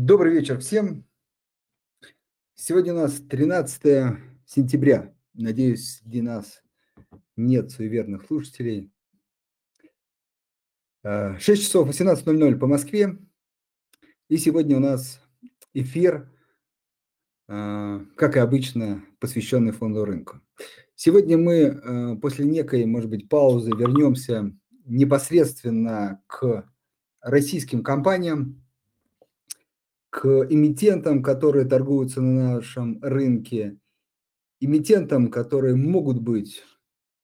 Добрый вечер всем. Сегодня у нас 13 сентября. Надеюсь, среди нас нет суеверных слушателей. 6 а, часов 18.00 по Москве. И сегодня у нас эфир, а, как и обычно, посвященный фондовому рынку. Сегодня мы а, после некой, может быть, паузы вернемся непосредственно к российским компаниям, к эмитентам, которые торгуются на нашем рынке, эмитентам, которые могут быть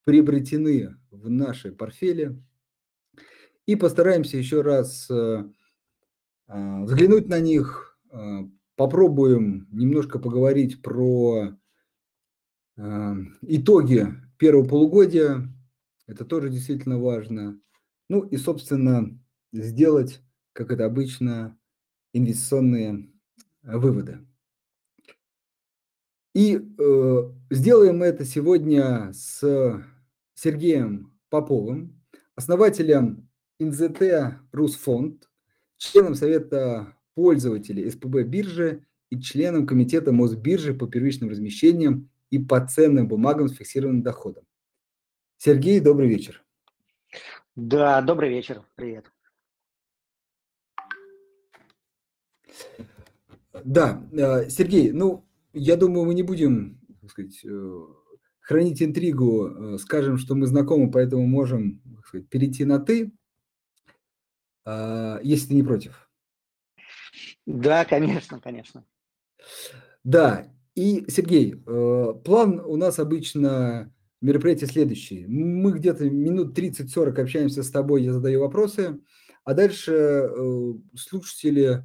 приобретены в наши портфели. И постараемся еще раз э, а, взглянуть на них, э, попробуем немножко поговорить про э, итоги первого полугодия. Это тоже действительно важно. Ну и, собственно, сделать, как это обычно, инвестиционные э, выводы. И э, сделаем это сегодня с Сергеем Поповым, основателем НЗТ Русфонд, членом Совета пользователей СПБ биржи и членом Комитета Мосбиржи по первичным размещениям и по ценным бумагам с фиксированным доходом. Сергей, добрый вечер. Да, добрый вечер. Привет. Да, э, Сергей, ну, я думаю, мы не будем, так сказать, э, хранить интригу, э, скажем, что мы знакомы, поэтому можем сказать, перейти на «ты», если ты не против. Да, конечно, конечно. Да, и, Сергей, план у нас обычно мероприятие следующий. Мы где-то минут 30-40 общаемся с тобой, я задаю вопросы, а дальше слушатели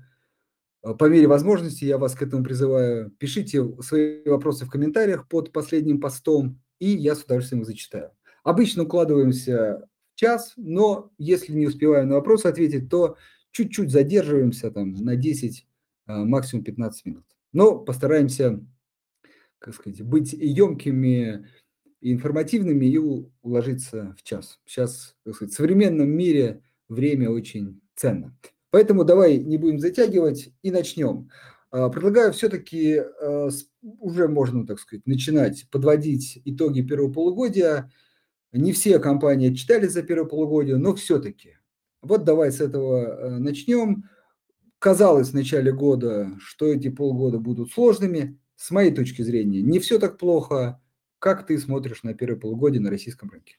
по мере возможности я вас к этому призываю. Пишите свои вопросы в комментариях под последним постом, и я с удовольствием их зачитаю. Обычно укладываемся в час, но если не успеваем на вопросы ответить, то чуть-чуть задерживаемся там на 10, э, максимум 15 минут. Но постараемся, как сказать, быть емкими информативными и уложиться в час. Сейчас, так сказать, в современном мире время очень ценно. Поэтому давай не будем затягивать и начнем. А, предлагаю все-таки а, уже можно, так сказать, начинать подводить итоги первого полугодия. Не все компании читали за первое полугодие, но все-таки. Вот давай с этого а, начнем. Казалось в начале года, что эти полгода будут сложными. С моей точки зрения, не все так плохо. Как ты смотришь на первое полугодие на российском рынке?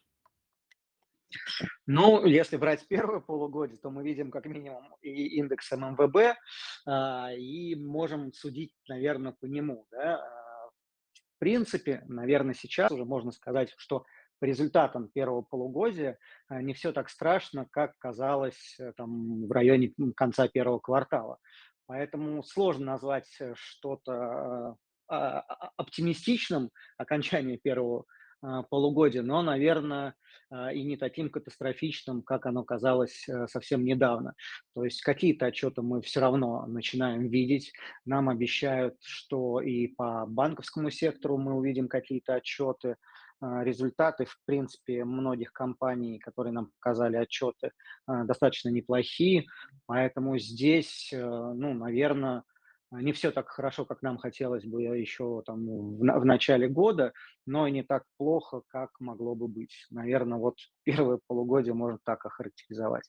Ну, если брать первое полугодие, то мы видим как минимум и индекс ММВБ, а, и можем судить, наверное, по нему. Да? А, в принципе, наверное, сейчас уже можно сказать, что по результатам первого полугодия а, не все так страшно, как казалось э, там, в районе конца первого квартала. Поэтому сложно назвать э, что-то оптимистичным окончание первого полугодия, но, наверное, а, и не таким катастрофичным, как оно казалось э, совсем недавно. То есть какие-то отчеты мы все равно начинаем видеть. Нам обещают, что и по банковскому сектору мы увидим какие-то отчеты, а, результаты, в принципе, многих компаний, которые нам показали отчеты, достаточно неплохие. Поэтому здесь, э, ну, наверное, не все так хорошо, как нам хотелось бы еще там в, в начале года, но и не так плохо, как могло бы быть. Наверное, вот первое полугодие можно так охарактеризовать.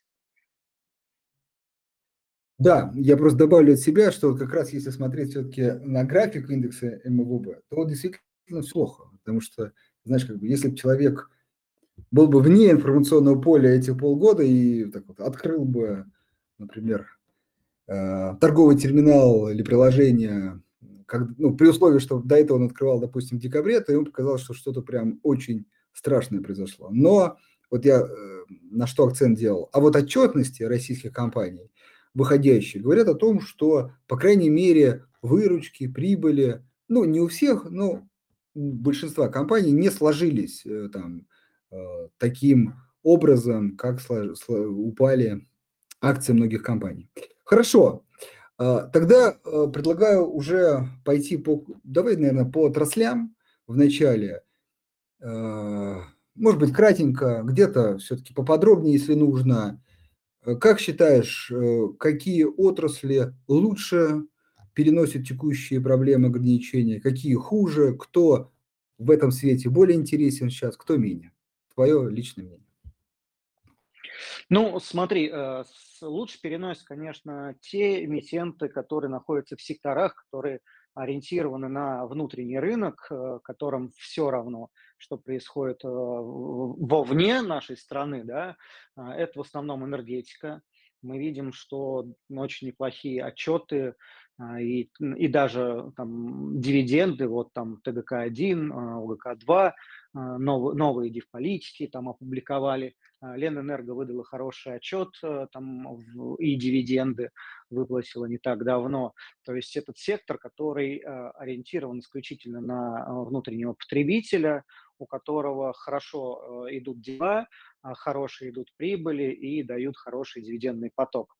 Да, я просто добавлю от себя, что как раз если смотреть все-таки на график индекса МВБ, то действительно все плохо, потому что, знаешь, как бы если бы человек был бы вне информационного поля эти полгода и так вот открыл бы, например, Э, торговый терминал или приложение, как, ну, при условии, что до этого он открывал, допустим, в декабре, то ему показалось, что что-то прям очень страшное произошло. Но вот я э, на что акцент делал. А вот отчетности российских компаний, выходящие, говорят о том, что, по крайней мере, выручки, прибыли, ну, не у всех, но у большинства компаний не сложились э, там таким образом, как упали акции многих компаний. Хорошо. А, тогда а, предлагаю уже пойти по, давай, наверное, по отраслям в начале. А, может быть, кратенько, где-то все-таки поподробнее, если нужно. Э, как считаешь, э, какие отрасли лучше переносят текущие проблемы ограничения, какие хуже, кто в этом свете более интересен сейчас, кто менее? Твое личное мнение. Ну, смотри, э, лучше переносят, конечно, те эмитенты, которые находятся в секторах, которые ориентированы на внутренний рынок, э, которым все равно, что происходит э, вовне нашей страны, да, это в основном энергетика. Мы видим, что очень неплохие отчеты и, и даже там дивиденды, вот там ТГК-1, УГК-2, новые, новые дивполитики там опубликовали Ленэнерго выдала хороший отчет э, там, и дивиденды выплатила не так давно. То есть этот сектор, который э, ориентирован исключительно на э, внутреннего потребителя, у которого хорошо идут дела, а, хорошие идут прибыли и дают хороший дивидендный поток.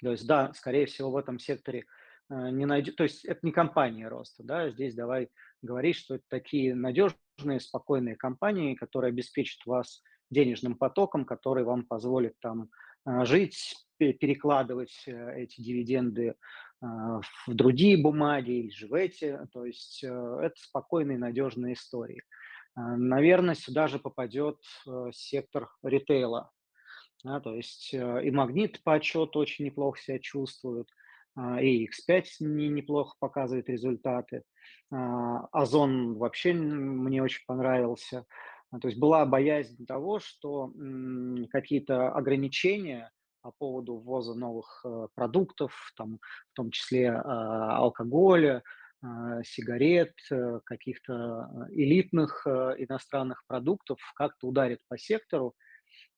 То есть, да, скорее всего, в этом секторе не найдет, то есть это не компания роста, да, здесь давай говорить, что это такие надежные, спокойные компании, которые обеспечат вас денежным потоком, который вам позволит там а, жить, перекладывать э, эти дивиденды а, в другие бумаги или же в эти. То есть э, это спокойные, надежные истории. А, наверное, сюда же попадет э, сектор ритейла. Да, то есть и Магнит по отчету очень неплохо себя чувствует, и X5 не, неплохо показывает результаты. Озон вообще мне очень понравился. А, то есть была боязнь того, что какие-то ограничения по поводу ввоза новых э, продуктов, там, в том числе а, алкоголя, а, сигарет, э, каких-то элитных э, иностранных продуктов как-то ударит по сектору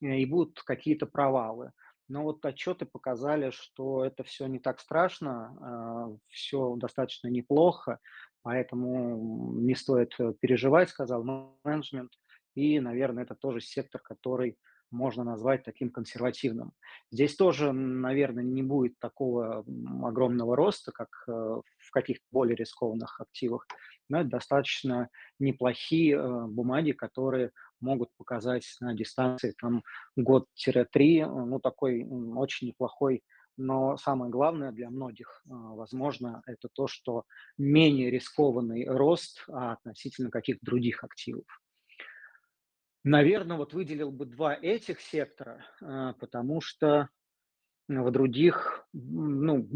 и будут какие-то провалы. Но вот отчеты показали, что это все не так страшно, все достаточно неплохо, поэтому не стоит переживать, сказал менеджмент. И, наверное, это тоже сектор, который можно назвать таким консервативным. Здесь тоже, наверное, не будет такого огромного роста, как э, в каких-то более рискованных активах, но это достаточно неплохие э, бумаги, которые могут показать на дистанции там год-три, ну такой очень неплохой но самое главное для многих, э, возможно, это то, что менее рискованный рост относительно каких-то других активов. Наверное, вот выделил бы два этих сектора, а, потому что в других ну,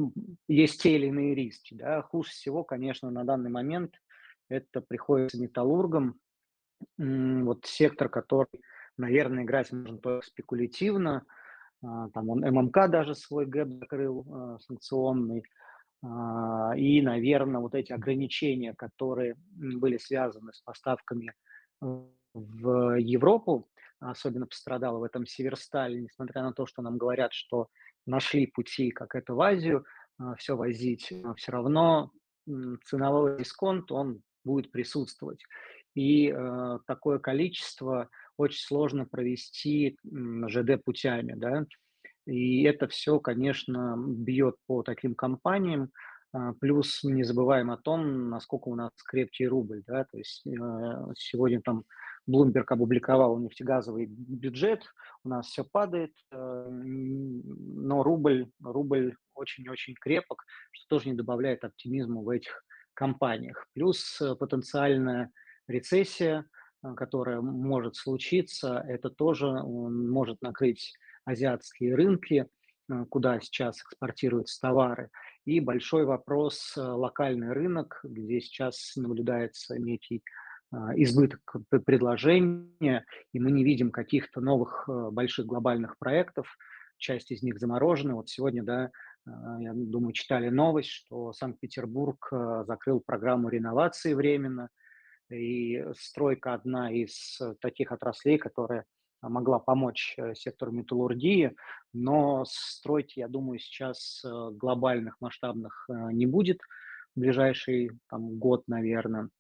есть те или иные риски. Да. Хуже всего, конечно, на данный момент это приходится металлургам. Вот сектор, который, наверное, играть можно только спекулятивно. А, там он ММК даже свой гэп закрыл а, санкционный. И, наверное, вот эти ограничения, которые были связаны с поставками в Европу, особенно пострадала в этом Северсталь, несмотря на то, что нам говорят, что нашли пути, как это в Азию, а, все возить, все равно ценовой дисконт, он будет присутствовать. И э, такое количество очень сложно провести ЖД путями, да, и это все, конечно, бьет по таким компаниям, а, плюс не забываем о том, насколько у нас крепкий рубль, да, то есть э, сегодня там Bloomberg опубликовал нефтегазовый бюджет, у нас все падает, э, но рубль, рубль очень-очень крепок, что тоже не добавляет оптимизма в этих компаниях. Плюс э, потенциальная рецессия, э, которая может случиться, это тоже может накрыть азиатские рынки, куда сейчас экспортируются товары. И большой вопрос локальный рынок, где сейчас наблюдается некий избыток предложения, и мы не видим каких-то новых э, больших глобальных проектов, часть из них заморожены. Вот сегодня, да, а, я думаю, читали новость, что Санкт-Петербург э, закрыл программу реновации временно, и стройка одна из таких отраслей, которая могла помочь э, сектору металлургии, но строить, я думаю, сейчас глобальных масштабных не будет в ближайший там, год, наверное.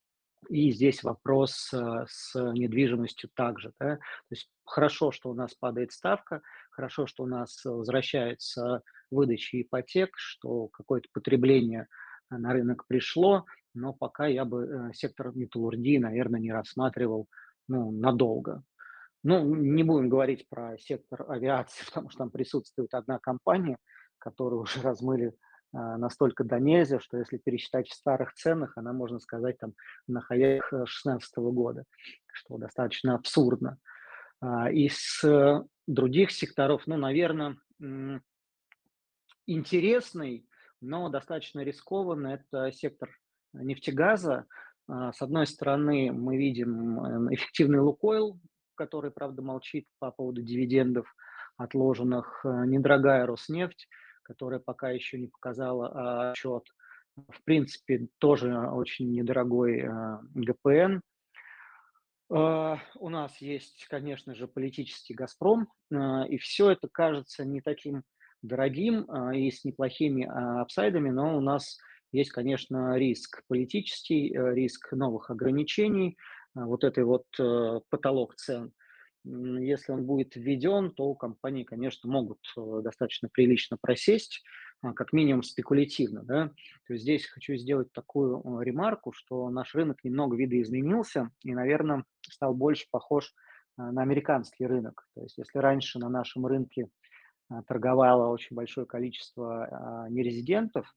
И здесь вопрос э, с недвижимостью также. Да? То есть хорошо, что у нас падает ставка, хорошо, что у нас возвращается выдача ипотек, что какое-то потребление э, на рынок пришло, но пока я бы э, сектор металлургии, наверное, не рассматривал ну, надолго. Ну, не будем говорить про сектор авиации, потому что там присутствует одна компания, которую уже размыли настолько до нельзя, что если пересчитать в старых ценах, она, можно сказать, там на хаях 2016 года, что достаточно абсурдно. А, из э, других секторов, ну, наверное, интересный, но достаточно рискованный– это сектор нефтегаза. А, с одной стороны, мы видим э, эффективный Лукойл, который, правда, молчит по поводу дивидендов отложенных, э, недорогая Роснефть, которая пока еще не показала отчет. В принципе, тоже очень недорогой ГПН. А, у нас есть, конечно же, политический «Газпром», а, и все это кажется не таким дорогим а, и с неплохими апсайдами, но у нас есть, конечно, риск политический, э, риск новых ограничений, вот этой вот э, потолок цен. Если он будет введен, то компании, конечно, могут э, достаточно прилично просесть, а, как минимум спекулятивно. Да? То есть здесь хочу сделать такую э, ремарку, что наш рынок немного видоизменился и, наверное, стал больше похож э, на американский рынок. То есть если раньше на нашем рынке торговало очень большое количество а, нерезидентов,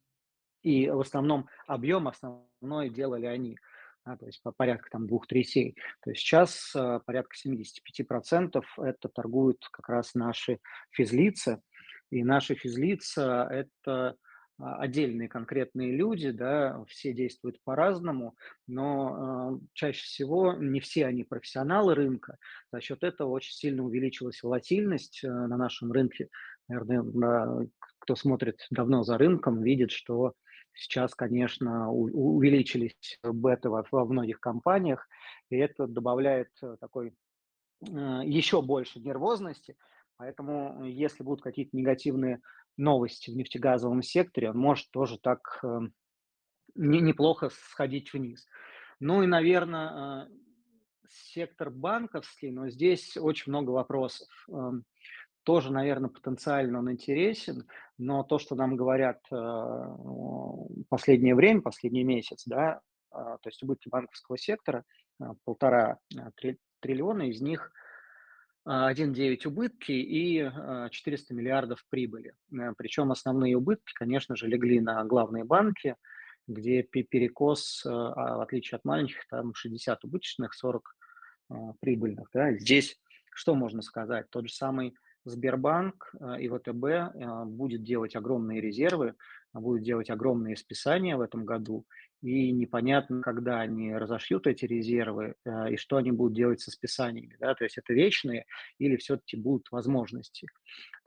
и в основном объем основной делали они – да, то есть по порядка там двух третей. То есть сейчас э, порядка 75% это торгуют как раз наши физлицы, и наши физлица – это а, отдельные конкретные люди, да, все действуют по-разному, но э, чаще всего не все они профессионалы рынка. За счет этого очень сильно увеличилась волатильность э, на нашем рынке. Наверное, кто смотрит давно за рынком, видит, что Сейчас, конечно, увеличились беты во, во многих компаниях, и это добавляет э, такой э, еще больше нервозности. Поэтому, если будут какие-то негативные новости в нефтегазовом секторе, он может тоже так э, не, неплохо сходить вниз. Ну и, наверное, сектор банковский, но здесь очень много вопросов. Тоже, наверное, потенциально он интересен, но то, что нам говорят э, последнее время, последний месяц, да, э, то есть убытки банковского сектора э, полтора триллиона, из них 1,9 убытки и 400 миллиардов прибыли. Причем основные убытки, конечно же, легли на главные банки, где перекос, а, в отличие от маленьких, там 60 убыточных, 40 прибыльных. Да. Здесь что можно сказать? Тот же самый Сбербанк э, и ВТБ э, будет делать огромные резервы, будет делать огромные списания в этом году, и непонятно, когда они разошьют эти резервы э, и что они будут делать со списаниями. Да? То есть это вечные или все-таки будут возможности.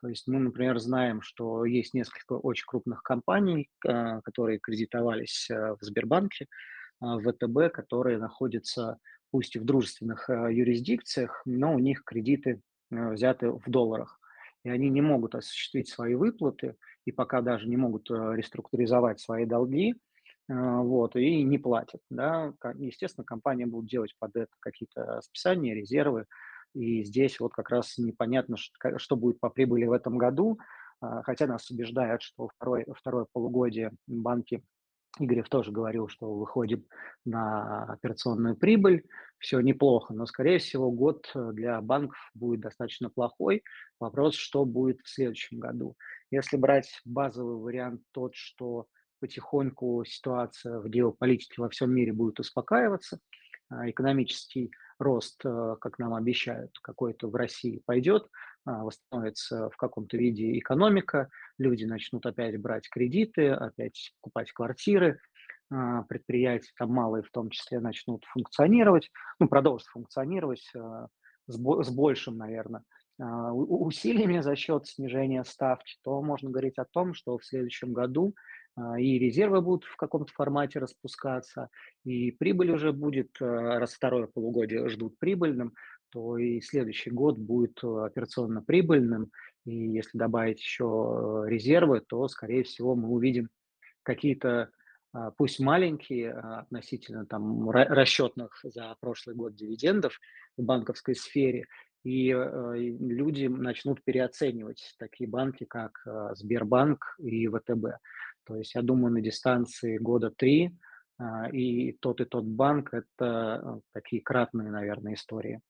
То есть мы, например, знаем, что есть несколько очень крупных компаний, которые кредитовались в Сбербанке, в ВТБ, которые находятся пусть и в дружественных юрисдикциях, но у них кредиты взяты в долларах. И они не могут осуществить свои выплаты, и пока даже не могут э, реструктуризовать свои долги, э, вот, и не платят. Да. Естественно, компания будет делать под это какие-то списания, резервы, и здесь вот как раз непонятно, что будет по прибыли в этом году, а, хотя нас убеждают, что второе, второе полугодие банки Игорев тоже говорил, что выходим на операционную прибыль, все неплохо, но, скорее всего, год э, для банков будет достаточно плохой. Вопрос, что будет в следующем году. Если брать базовый вариант тот, что потихоньку ситуация в геополитике во всем мире будет успокаиваться, а экономический рост, э, как нам обещают, какой-то в России пойдет, а, восстановится в каком-то виде экономика, люди начнут опять брать кредиты, опять покупать квартиры, а, предприятия, там малые в том числе, начнут функционировать, ну, продолжат функционировать а, с, большим, наверное, усилиями за счет снижения ставки, то можно говорить о том, что в следующем году и резервы будут в каком-то формате распускаться, и прибыль уже будет, раз второе полугодие ждут прибыльным, то и следующий год будет операционно прибыльным. И если добавить еще резервы, то, скорее всего, мы увидим какие-то, а, пусть маленькие, а, относительно там расчетных за прошлый год дивидендов в банковской сфере, и э, люди начнут переоценивать такие банки, как э, Сбербанк и ВТБ. То есть, я думаю, на дистанции года три а, и тот и тот банк – это такие кратные, наверное, истории.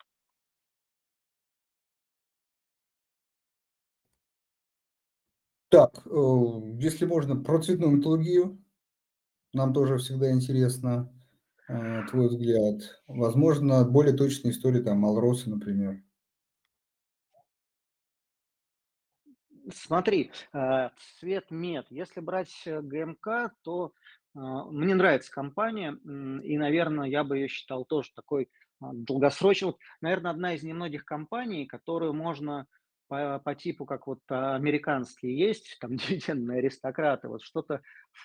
Так, э, если можно, про цветную металлургию. Нам тоже всегда интересно, э, твой взгляд. Возможно, более точная история, там, Алроса, например. Смотри, э, цвет мед. Если брать ГМК, то мне нравится компания, и, наверное, я бы ее считал тоже такой долгосрочной. Наверное, одна из немногих компаний, которую можно по, по типу, как вот а, американские есть, там дивидендные аристократы, вот что-то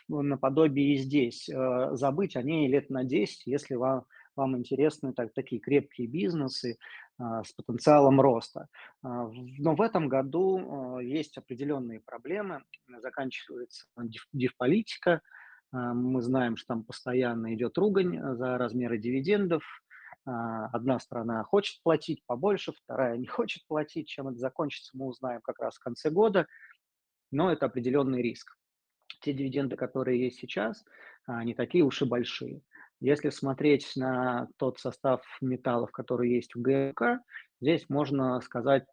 наподобие и здесь. Забыть о ней лет на 10, если вам, вам интересны так, такие крепкие бизнесы, а, с потенциалом роста. Но в этом году есть определенные проблемы. Заканчивается див-политика. Мы знаем, что там постоянно идет ругань за размеры дивидендов. Одна страна хочет платить побольше, вторая не хочет платить. Чем это закончится, мы узнаем как раз в конце года. Но это определенный риск. Те дивиденды, которые есть сейчас, они такие уж и большие. Если смотреть на тот состав металлов, который есть в ГМК, здесь можно сказать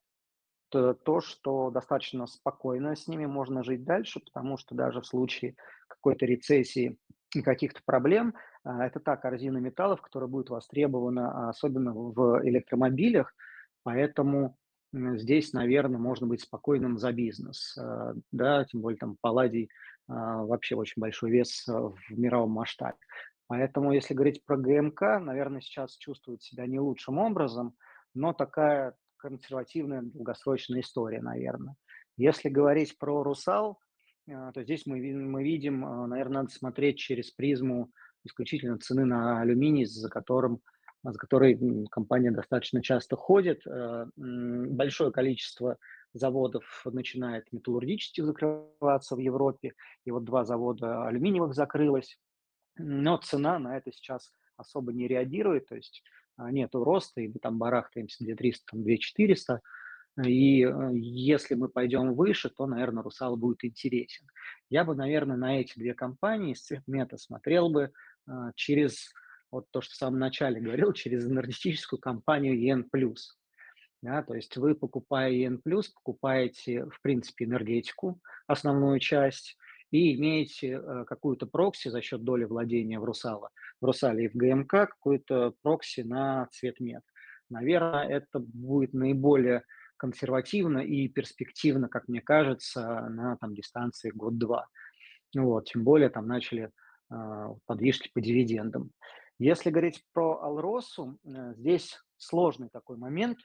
то, что достаточно спокойно с ними можно жить дальше, потому что даже в случае какой-то рецессии и каких-то проблем, а, это та корзина металлов, которая будет востребована, особенно в электромобилях, поэтому здесь, наверное, можно быть спокойным за бизнес, а, да, тем более там палладий а, вообще очень большой вес в мировом масштабе. Поэтому, если говорить про ГМК, наверное, сейчас чувствует себя не лучшим образом, но такая консервативная долгосрочная история, наверное. Если говорить про «Русал», то здесь мы, мы видим, э, наверное, надо смотреть через призму исключительно цены на алюминий, за которым за которой компания достаточно часто ходит. Э, большое количество заводов начинает металлургически закрываться в Европе, и вот два завода алюминиевых закрылось но цена на это сейчас особо не реагирует, то есть а, нету роста, и мы там барахтаемся 2300, там 2400, и э, если мы пойдем выше, то, наверное, Русал будет интересен. Я бы, наверное, на эти две компании с цветмета смотрел бы а, через, вот то, что в самом начале говорил, через энергетическую компанию ЕН+. Да, то есть вы, покупая ЕН+, покупаете, в принципе, энергетику, основную часть, и имеете э, какую-то прокси за счет доли владения в Русала, в Русале и в ГМК, какую-то прокси на цветмет. Наверное, это будет наиболее консервативно и перспективно, как мне кажется, на там, дистанции год-два. Вот, тем более там начали э, подвижки по дивидендам. Если говорить про Алросу, э, здесь сложный такой момент.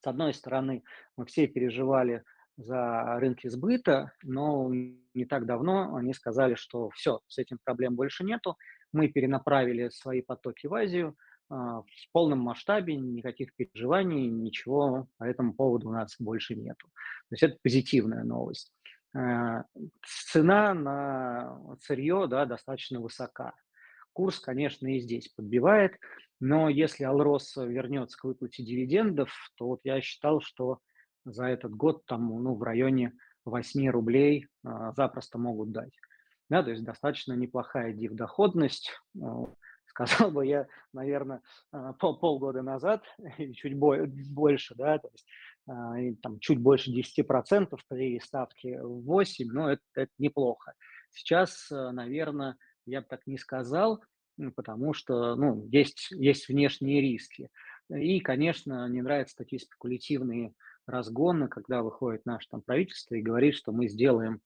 С одной стороны, мы все переживали за рынки сбыта, но не так давно они сказали, что все, с этим проблем больше нету. Мы перенаправили свои потоки в Азию в полном масштабе, никаких переживаний, ничего по этому поводу у нас больше нету. То есть это позитивная новость. А, цена на сырье да, достаточно высока. Курс, конечно, и здесь подбивает, но если Алрос вернется к выплате дивидендов, то вот я считал, что за этот год там, ну, в районе 8 рублей а, запросто могут дать. Да, то есть достаточно неплохая див-доходность. А, сказал бы я, наверное, а, пол, полгода назад, чуть бо- больше, да, то есть а, там чуть больше 10% при ставке 8, но это, это неплохо. Сейчас, а, наверное, я бы так не сказал, потому что ну, есть, есть внешние риски. И, конечно, не нравятся такие спекулятивные разгона, когда выходит наше там правительство и говорит, что мы сделаем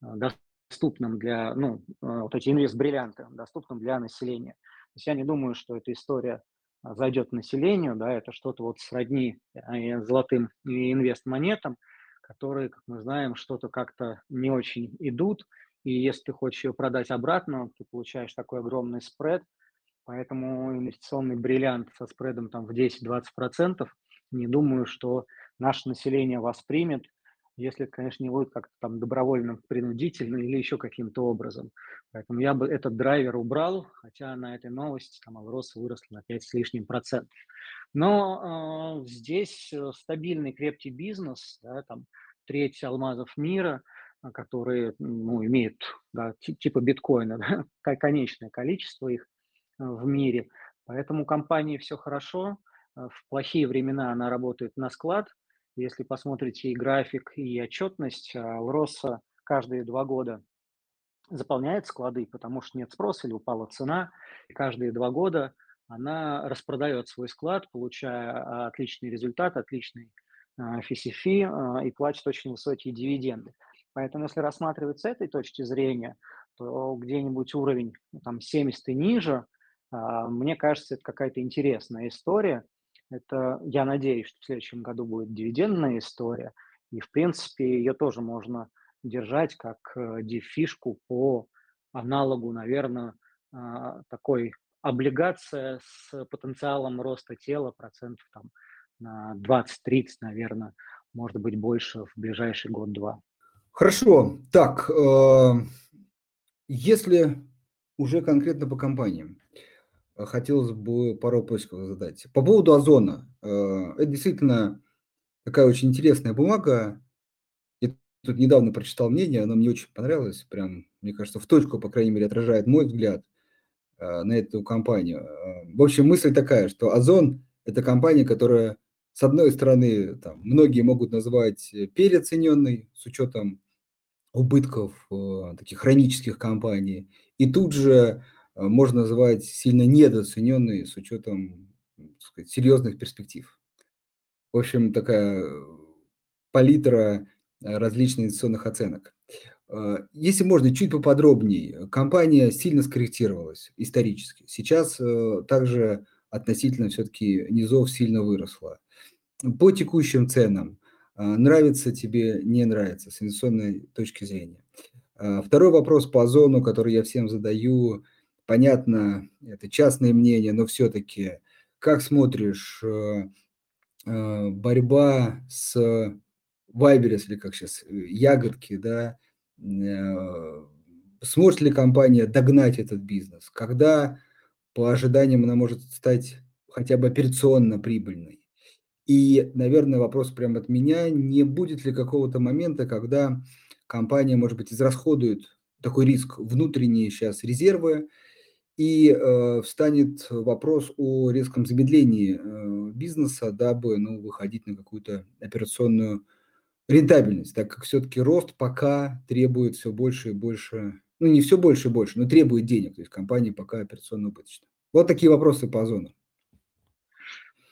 доступным для, ну, вот эти инвест-бриллианты, доступным для населения. Есть я не думаю, что эта история э, зайдет населению, да, это что-то вот сродни золотым инвест-монетам, которые, как мы знаем, что-то как-то не очень идут, и если ты хочешь ее продать обратно, ты получаешь такой огромный спред, поэтому инвестиционный бриллиант со спредом там в 10-20%, не думаю, что наше население воспримет, если конечно, не будет как-то там добровольно, принудительно или еще каким-то образом. Поэтому я бы этот драйвер убрал, хотя на этой новости там Авроса выросла на 5 с лишним процентов. Но э, здесь э, стабильный крепкий бизнес, да, там треть алмазов мира, а, которые ну, имеют да, типа биткоина, да, конечное количество их э, в мире. Поэтому компании все хорошо, в плохие времена она работает на склад, если посмотрите и график, и отчетность, Алроса каждые два года заполняет склады, потому что нет спроса или упала цена. И каждые два года она распродает свой склад, получая а, отличный результат, отличный FCF и платит очень высокие дивиденды. Поэтому если рассматривать с этой точки зрения, то где-нибудь уровень там 70 и ниже, мне кажется, это какая-то интересная история. Это, я надеюсь, что в следующем году будет дивидендная история, и, в принципе, ее тоже можно держать как э, дифишку по аналогу, наверное, а, такой облигация с потенциалом роста тела процентов там на 20-30, наверное, может быть больше в ближайший год-два. Хорошо. Так, э, если уже конкретно по компаниям, хотелось бы пару вопросов задать. По поводу озона. Это действительно такая очень интересная бумага тут недавно прочитал мнение, оно мне очень понравилось, прям, мне кажется, в точку, по крайней мере, отражает мой взгляд э, на эту компанию. Э, в общем, мысль такая, что Озон – это компания, которая, с одной стороны, там, многие могут назвать переоцененной с учетом убытков э, таких хронических компаний, и тут же э, можно назвать сильно недооцененной с учетом сказать, серьезных перспектив. В общем, такая палитра Э, различных инвестиционных оценок. Э, если можно, чуть поподробнее. Компания сильно скорректировалась исторически. Сейчас э, также относительно все-таки низов сильно выросла. По текущим ценам, нравится тебе, не нравится с инвестиционной точки зрения. Второй вопрос по озону, который я всем задаю. Понятно, это частное мнение, но все-таки как смотришь борьба с Вайберес, или как сейчас, э, ягодки, да, э, сможет ли компания догнать этот бизнес? Когда, по ожиданиям, она может стать хотя бы операционно прибыльной? И, наверное, вопрос прямо от меня, не будет ли какого-то момента, когда компания, может быть, израсходует такой риск внутренние сейчас резервы, и э, встанет вопрос о резком замедлении э, бизнеса, дабы ну, выходить на какую-то операционную рентабельность, так как все-таки рост пока требует все больше и больше, ну не все больше и больше, но требует денег, то есть компания пока операционно убыточна. Вот такие вопросы по озону.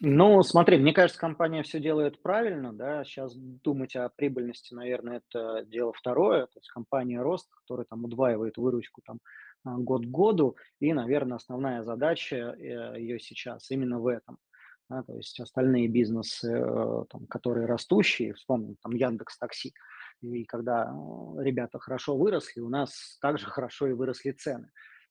Ну, смотри, мне кажется, компания все делает правильно, да, сейчас думать о прибыльности, наверное, это дело второе, то есть компания рост, которая там удваивает выручку там год к году, и, наверное, основная задача э, ее сейчас именно в этом – да, то есть остальные бизнесы, э, там, которые растущие, вспомним, там Яндекс Такси, и когда э, ребята хорошо выросли, у нас также хорошо и выросли цены.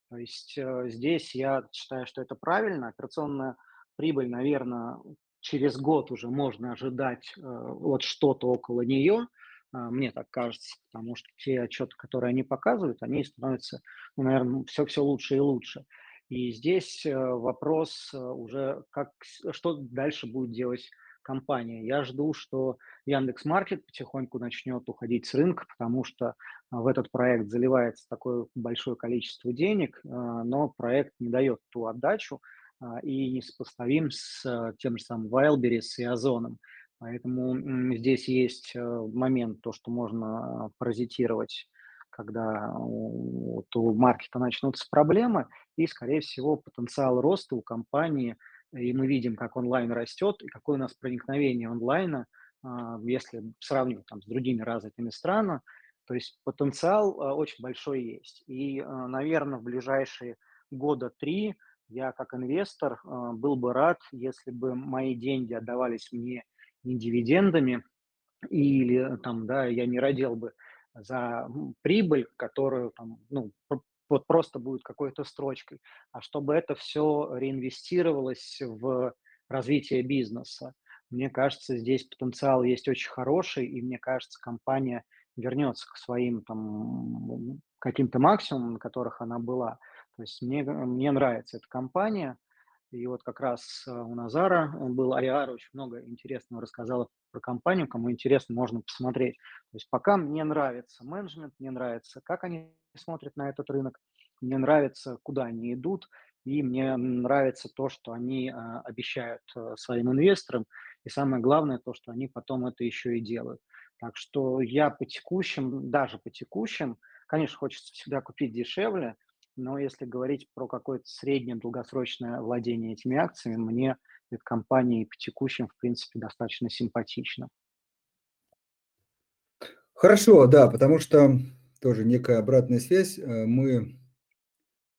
То есть здесь я считаю, что это правильно. Операционная прибыль, наверное, через год уже можно ожидать вот что-то около нее, мне так кажется, потому что те отчеты, которые они показывают, они становятся, ну, наверное, все, все лучше и лучше. И здесь э, вопрос э, уже, как, что дальше будет делать компания. Я жду, что Яндекс Маркет потихоньку начнет уходить с рынка, потому что а, в этот проект заливается такое большое количество денег, а, но проект не дает ту отдачу а, и не сопоставим с тем же самым Wildberries и Озоном. Поэтому здесь есть э, момент, то, что можно паразитировать когда у, маркета начнутся проблемы, и, скорее всего, потенциал роста у компании, и мы видим, как онлайн растет, и какое у нас проникновение онлайна, а, если сравнивать там, с другими развитыми странами, то есть потенциал а, очень большой есть. И, а, наверное, в ближайшие года три я как инвестор был бы рад, если бы мои деньги отдавались мне не дивидендами, или там, да, я не родил бы за прибыль, которую там, ну, вот просто будет какой-то строчкой, а чтобы это все реинвестировалось в развитие бизнеса. Мне кажется, здесь потенциал есть очень хороший, и мне кажется, компания вернется к своим там каким-то максимумам, на которых она была. То есть мне, мне нравится эта компания, и вот как раз э, у Назара был Ариар, очень много интересного рассказала про компанию. Кому интересно, можно посмотреть. То есть пока мне нравится менеджмент, мне нравится, как они смотрят на этот рынок, мне нравится, куда они идут, и мне нравится то, что они а, обещают своим инвесторам, и самое главное то, что они потом это еще и делают. Так что я по текущим, даже по текущим, конечно, хочется всегда купить дешевле, но если говорить про какое-то среднее долгосрочное владение этими акциями, мне эта компания по текущим, в принципе, достаточно симпатична. Хорошо, да, потому что тоже некая обратная связь. Э, мы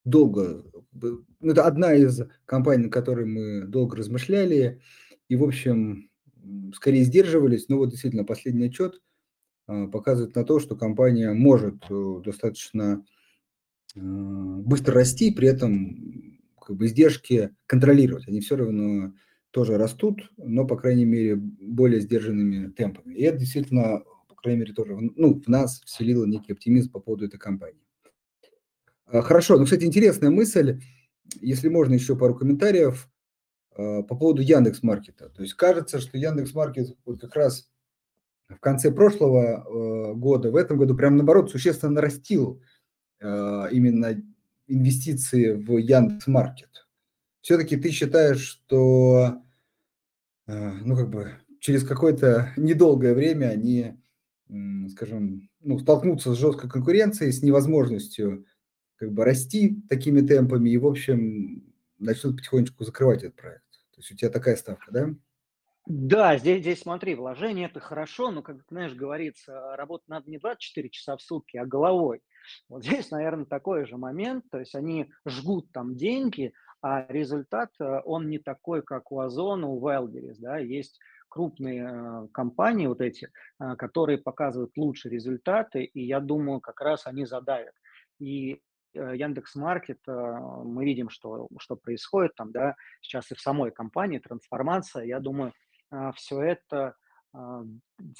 долго, ну, это одна из компаний, на которой мы долго размышляли, и, в общем, скорее сдерживались, но вот действительно последний отчет а, показывает на то, что компания может э, достаточно э, быстро расти, при этом как бы издержки контролировать. Они все равно тоже растут, но, по крайней мере, более сдержанными темпами. И это действительно, по крайней мере, тоже ну, в нас вселило некий оптимизм по поводу этой компании. А, хорошо, ну, кстати, интересная мысль, если можно еще пару комментариев а, по поводу Яндекс Маркета. То есть кажется, что Яндекс Маркет вот как раз в конце прошлого э, года, в этом году прям наоборот существенно нарастил именно инвестиции в Яндекс Маркет. Все-таки ты считаешь, что э, ну как бы через какое-то недолгое время они, скажем, ну, столкнутся с жесткой конкуренцией, с невозможностью как бы расти такими темпами и, в общем, начнут потихонечку закрывать этот проект. То есть у тебя такая ставка, да? Да, здесь, здесь смотри, вложение это хорошо, но, как знаешь, говорится, работать надо не 24 часа в сутки, а головой. Вот здесь, наверное, такой же момент, то есть они жгут там деньги, а результат, э, он не такой, как у Озона, у Wildberries, да, есть крупные э, компании вот эти, э, которые показывают лучшие результаты, и я думаю, как раз они задавят. И Яндекс Маркет, мы видим, что, что происходит там, да, сейчас и в самой компании трансформация, я думаю, все это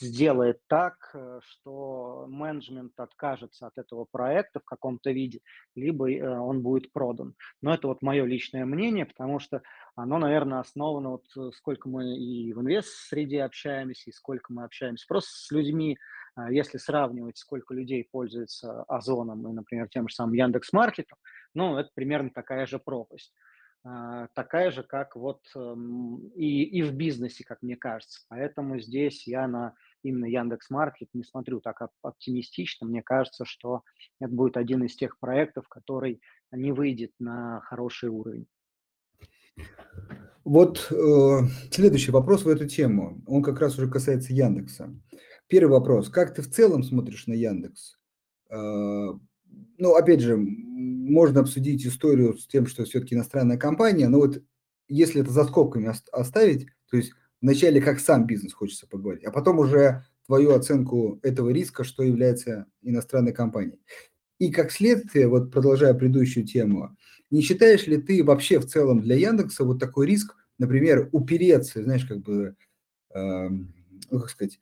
сделает так, э, что менеджмент откажется от этого проекта в каком-то виде, либо э, он будет продан. Но это вот мое личное мнение, потому что оно, наверное, основано, вот э, сколько мы и в инвест-среде общаемся, и сколько мы общаемся просто с людьми, а, если сравнивать, сколько людей пользуется Озоном и, например, тем же самым Яндекс.Маркетом, ну, это примерно такая же пропасть. А, такая же, как вот эм, и, и в бизнесе, как мне кажется. Поэтому здесь я на именно Яндекс Маркет не смотрю так оптимистично. Мне кажется, что это будет один из тех проектов, который не выйдет на хороший уровень. Вот э, следующий вопрос в эту тему. Он как раз уже касается Яндекса. Первый вопрос. Как ты в целом смотришь на Яндекс? Э, ну, опять же, можно обсудить историю с тем, что все-таки иностранная компания, но вот если это за скобками оставить, то есть вначале как сам бизнес хочется поговорить, а потом уже твою оценку этого риска, что является иностранной компанией. И как следствие, вот продолжая предыдущую тему, не считаешь ли ты вообще в целом для Яндекса вот такой риск, например, упереться, знаешь, как бы, э, ну, как сказать,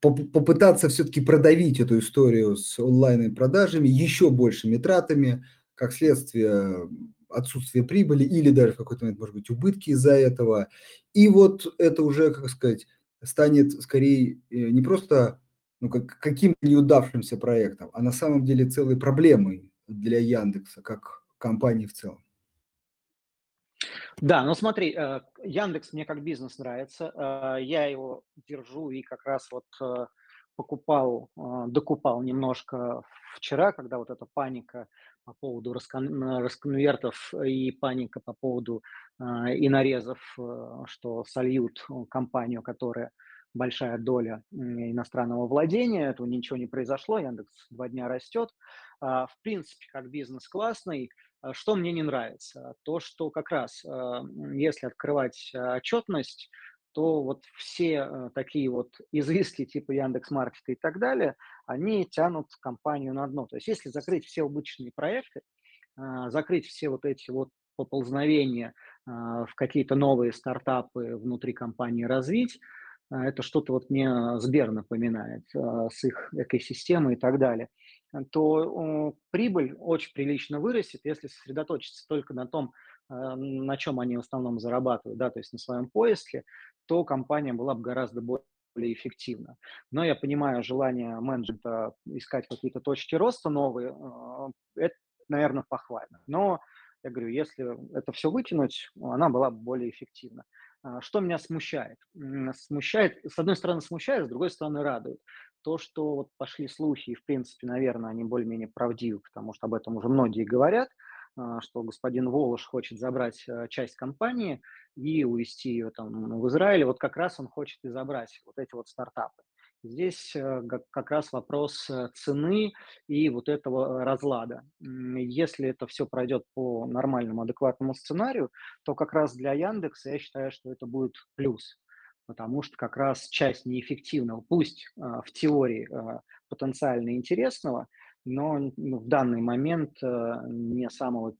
попытаться все-таки продавить эту историю с онлайн-продажами еще большими тратами, как следствие отсутствия прибыли или даже в какой-то момент, может быть, убытки из-за этого. И вот это уже, как сказать, станет скорее э, не просто ну, как, каким неудавшимся проектом, а на самом деле целой проблемой для Яндекса как компании в целом. Да, ну смотри, э, Яндекс мне как бизнес нравится. Э, я его держу и как раз вот э, покупал, докупал немножко вчера, когда вот эта паника по поводу раскон, расконвертов и паника по поводу и нарезов, что сольют компанию, которая большая доля иностранного владения, этого ничего не произошло, Яндекс два дня растет. В принципе, как бизнес классный, а что мне не нравится? То, что как раз, а, если открывать а, отчетность, то вот все такие вот изыски типа Яндекс.Маркета и так далее, они тянут компанию на дно. То есть если закрыть все обычные проекты, закрыть все вот эти вот поползновения в какие-то новые стартапы внутри компании развить, это что-то вот мне Сбер напоминает с их экосистемой и так далее то прибыль очень прилично вырастет, если сосредоточиться только на том, а, на чем они в основном зарабатывают, да, то есть на своем поиске, то компания была бы гораздо более эффективна. Но я понимаю желание менеджмента искать какие-то точки роста новые, а, это, наверное, похвально. Но я говорю, если это все вытянуть, она была бы более эффективна. А, что меня смущает? Смущает, с одной стороны смущает, с другой стороны радует. То, что вот пошли слухи, и в принципе, наверное, они более-менее правдивы, потому что об этом уже многие говорят, а, что господин Волош хочет забрать а, часть компании и увести ее там в Израиль. Вот как раз он хочет и забрать вот эти вот стартапы. Здесь э, как раз вопрос э, цены и вот этого разлада. Если это все пройдет по нормальному, адекватному сценарию, то как раз для Яндекса я считаю, что это будет плюс, потому что как раз часть неэффективного, пусть а, в теории а, потенциально интересного, но ну, в данный момент э, не самого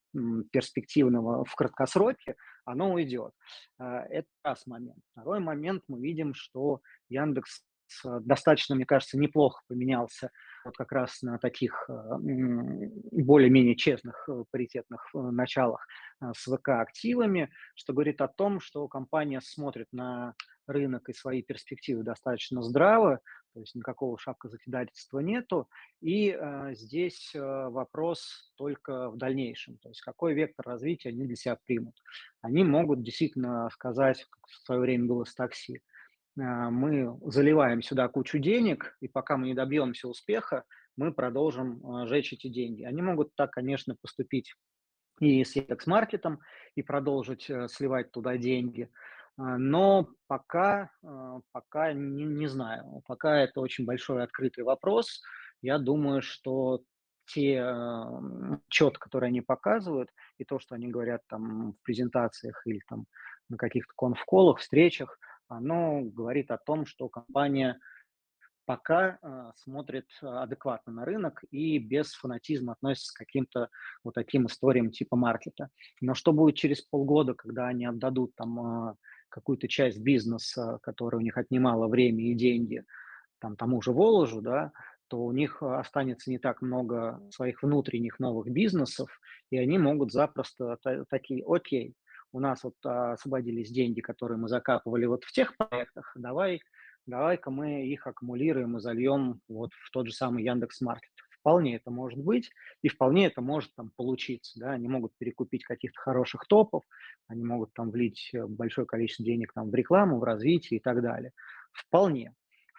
перспективного в краткосроке, оно уйдет. Это раз момент. Второй момент, мы видим, что Яндекс достаточно, мне кажется, неплохо поменялся вот как раз на таких э, более-менее честных э, паритетных э, началах с ВК-активами, что говорит о том, что компания смотрит на рынок и свои перспективы достаточно здраво, то есть никакого шапка закидательства нету. И э, здесь э, вопрос только в дальнейшем, то есть какой вектор развития они для себя примут. Они могут действительно сказать, как в свое время было с такси, мы заливаем сюда кучу денег, и пока мы не добьемся успеха, мы продолжим а, жечь эти деньги. Они могут так, конечно, поступить и с Яндекс.Маркетом, и продолжить э, сливать туда деньги. А, но пока, пока не, не знаю, пока это очень большой открытый вопрос. Я думаю, что те отчет, которые они показывают, и то, что они говорят там в презентациях или там на каких-то конфколах, встречах – оно говорит о том, что компания пока э, смотрит адекватно на рынок и без фанатизма относится к каким-то вот таким историям типа маркета. Но что будет через полгода, когда они отдадут там э, какую-то часть бизнеса, которая у них отнимала время и деньги, там тому же Воложу, да, то у них останется не так много своих внутренних новых бизнесов, и они могут запросто такие, окей, у нас вот а, освободились деньги, которые мы закапывали вот в тех проектах, давай, давай-ка мы их аккумулируем и зальем вот в тот же самый Яндекс Маркет. Вполне это может быть, и вполне это может там получиться, да, они могут перекупить каких-то хороших топов, они могут там влить э, большое количество денег там в рекламу, в развитие и так далее. Вполне,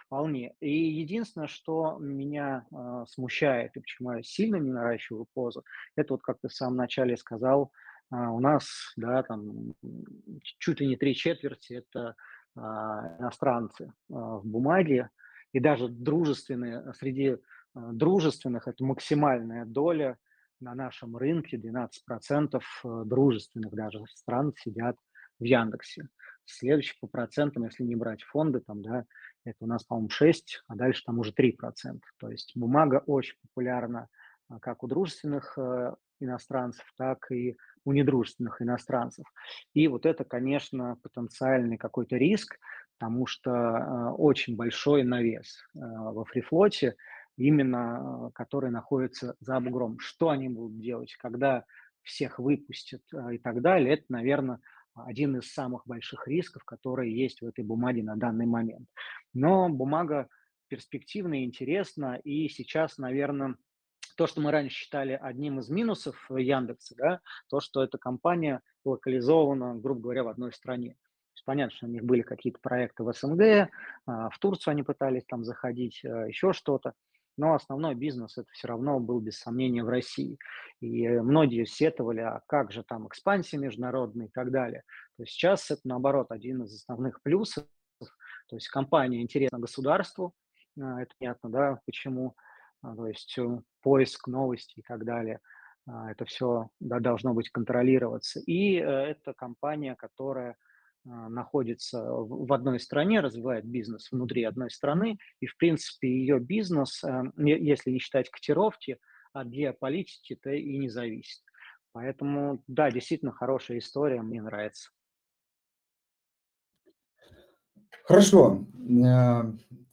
вполне. И единственное, что меня э, смущает и почему я сильно не наращиваю позу, это вот как ты в самом начале сказал, у нас, да, там чуть ли не три четверти это а, иностранцы а, в бумаге, и даже дружественные, среди дружественных это максимальная доля на нашем рынке, 12% дружественных даже стран сидят в Яндексе. Следующий по процентам, если не брать фонды, там, да, это у нас, по-моему, 6, а дальше там уже 3%. То есть бумага очень популярна как у дружественных иностранцев, так и у недружественных иностранцев. И вот это, конечно, потенциальный какой-то риск, потому что э, очень большой навес э, во фрифлоте, именно э, который находится за бугром. Что они будут делать, когда всех выпустят и так далее, это, наверное, один из самых больших рисков, которые есть в этой бумаге на данный момент. Но бумага перспективная, интересна, и сейчас, наверное, то, что мы раньше считали одним из минусов Яндекса, да, то, что эта компания локализована, грубо говоря, в одной стране. понятно, что у них были какие-то проекты в СНГ, а, в Турцию они пытались там заходить, а, еще что-то, но основной бизнес это все равно был без сомнения в России. И многие сетовали, а как же там экспансия международная и так далее. То есть сейчас это наоборот один из основных плюсов. То есть компания интересна государству, а, это понятно, да, почему то есть э, поиск новостей и так далее. А, это все да, должно быть контролироваться. И э, это компания, которая а, находится в одной стране, развивает бизнес внутри одной страны, и, в принципе, ее бизнес, э, если не считать котировки, от геополитики, то и не зависит. Поэтому, да, действительно хорошая история, мне нравится. Хорошо.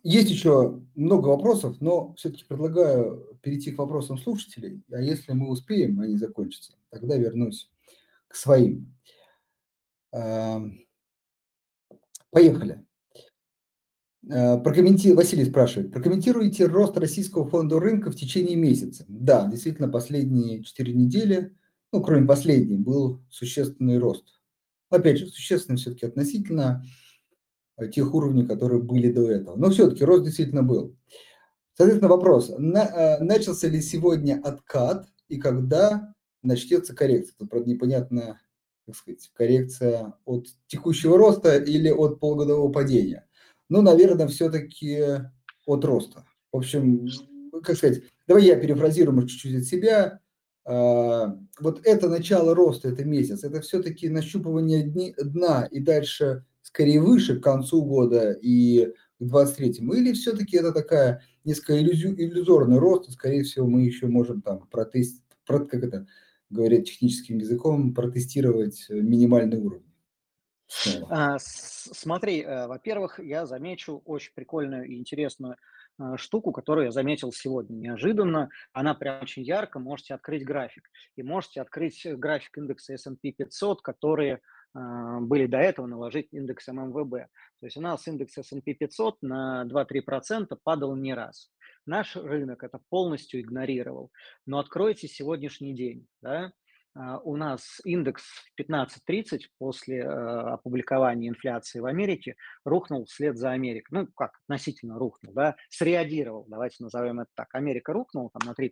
Есть еще много вопросов, но все-таки предлагаю перейти к вопросам слушателей. А если мы успеем, они закончатся, тогда вернусь к своим. Поехали. Э, прокомменти... Василий спрашивает, прокомментируйте рост российского фонда рынка в течение месяца. Да, действительно, последние четыре недели, ну, кроме последней, был существенный рост Опять же, существенно все-таки относительно э, тех уровней, которые были до этого. Но все-таки рост действительно был. Соответственно, вопрос, на, э, начался ли сегодня откат и когда начнется коррекция? Тут, правда, непонятно, как сказать, коррекция от текущего роста или от полугодового падения. Ну, наверное, все-таки от роста. В общем, как сказать, давай я перефразирую, чуть-чуть от себя. А, вот это начало роста, это месяц, это все-таки нащупывание дни, дна и дальше скорее выше к концу года и к 23-му, или все-таки это такая несколько иллюзию, иллюзорный рост, и, скорее всего, мы еще можем там протест, про, как это говорят техническим языком, протестировать минимальный уровень. А, смотри, э, во-первых, я замечу очень прикольную и интересную а, штуку, которую я заметил сегодня неожиданно. Она прям очень ярко. Можете открыть график. И можете открыть график индекса S&P 500, которые были до этого, наложить индекс ММВБ. То есть у нас индекс S&P 500 на 2-3% падал не раз. Наш рынок это полностью игнорировал. Но откройте сегодняшний день. Да? А, у нас индекс в 15.30 после э, опубликования инфляции в Америке рухнул вслед за Америкой. Ну, как относительно рухнул, да, среагировал, давайте назовем это так. Америка рухнула там на 3%,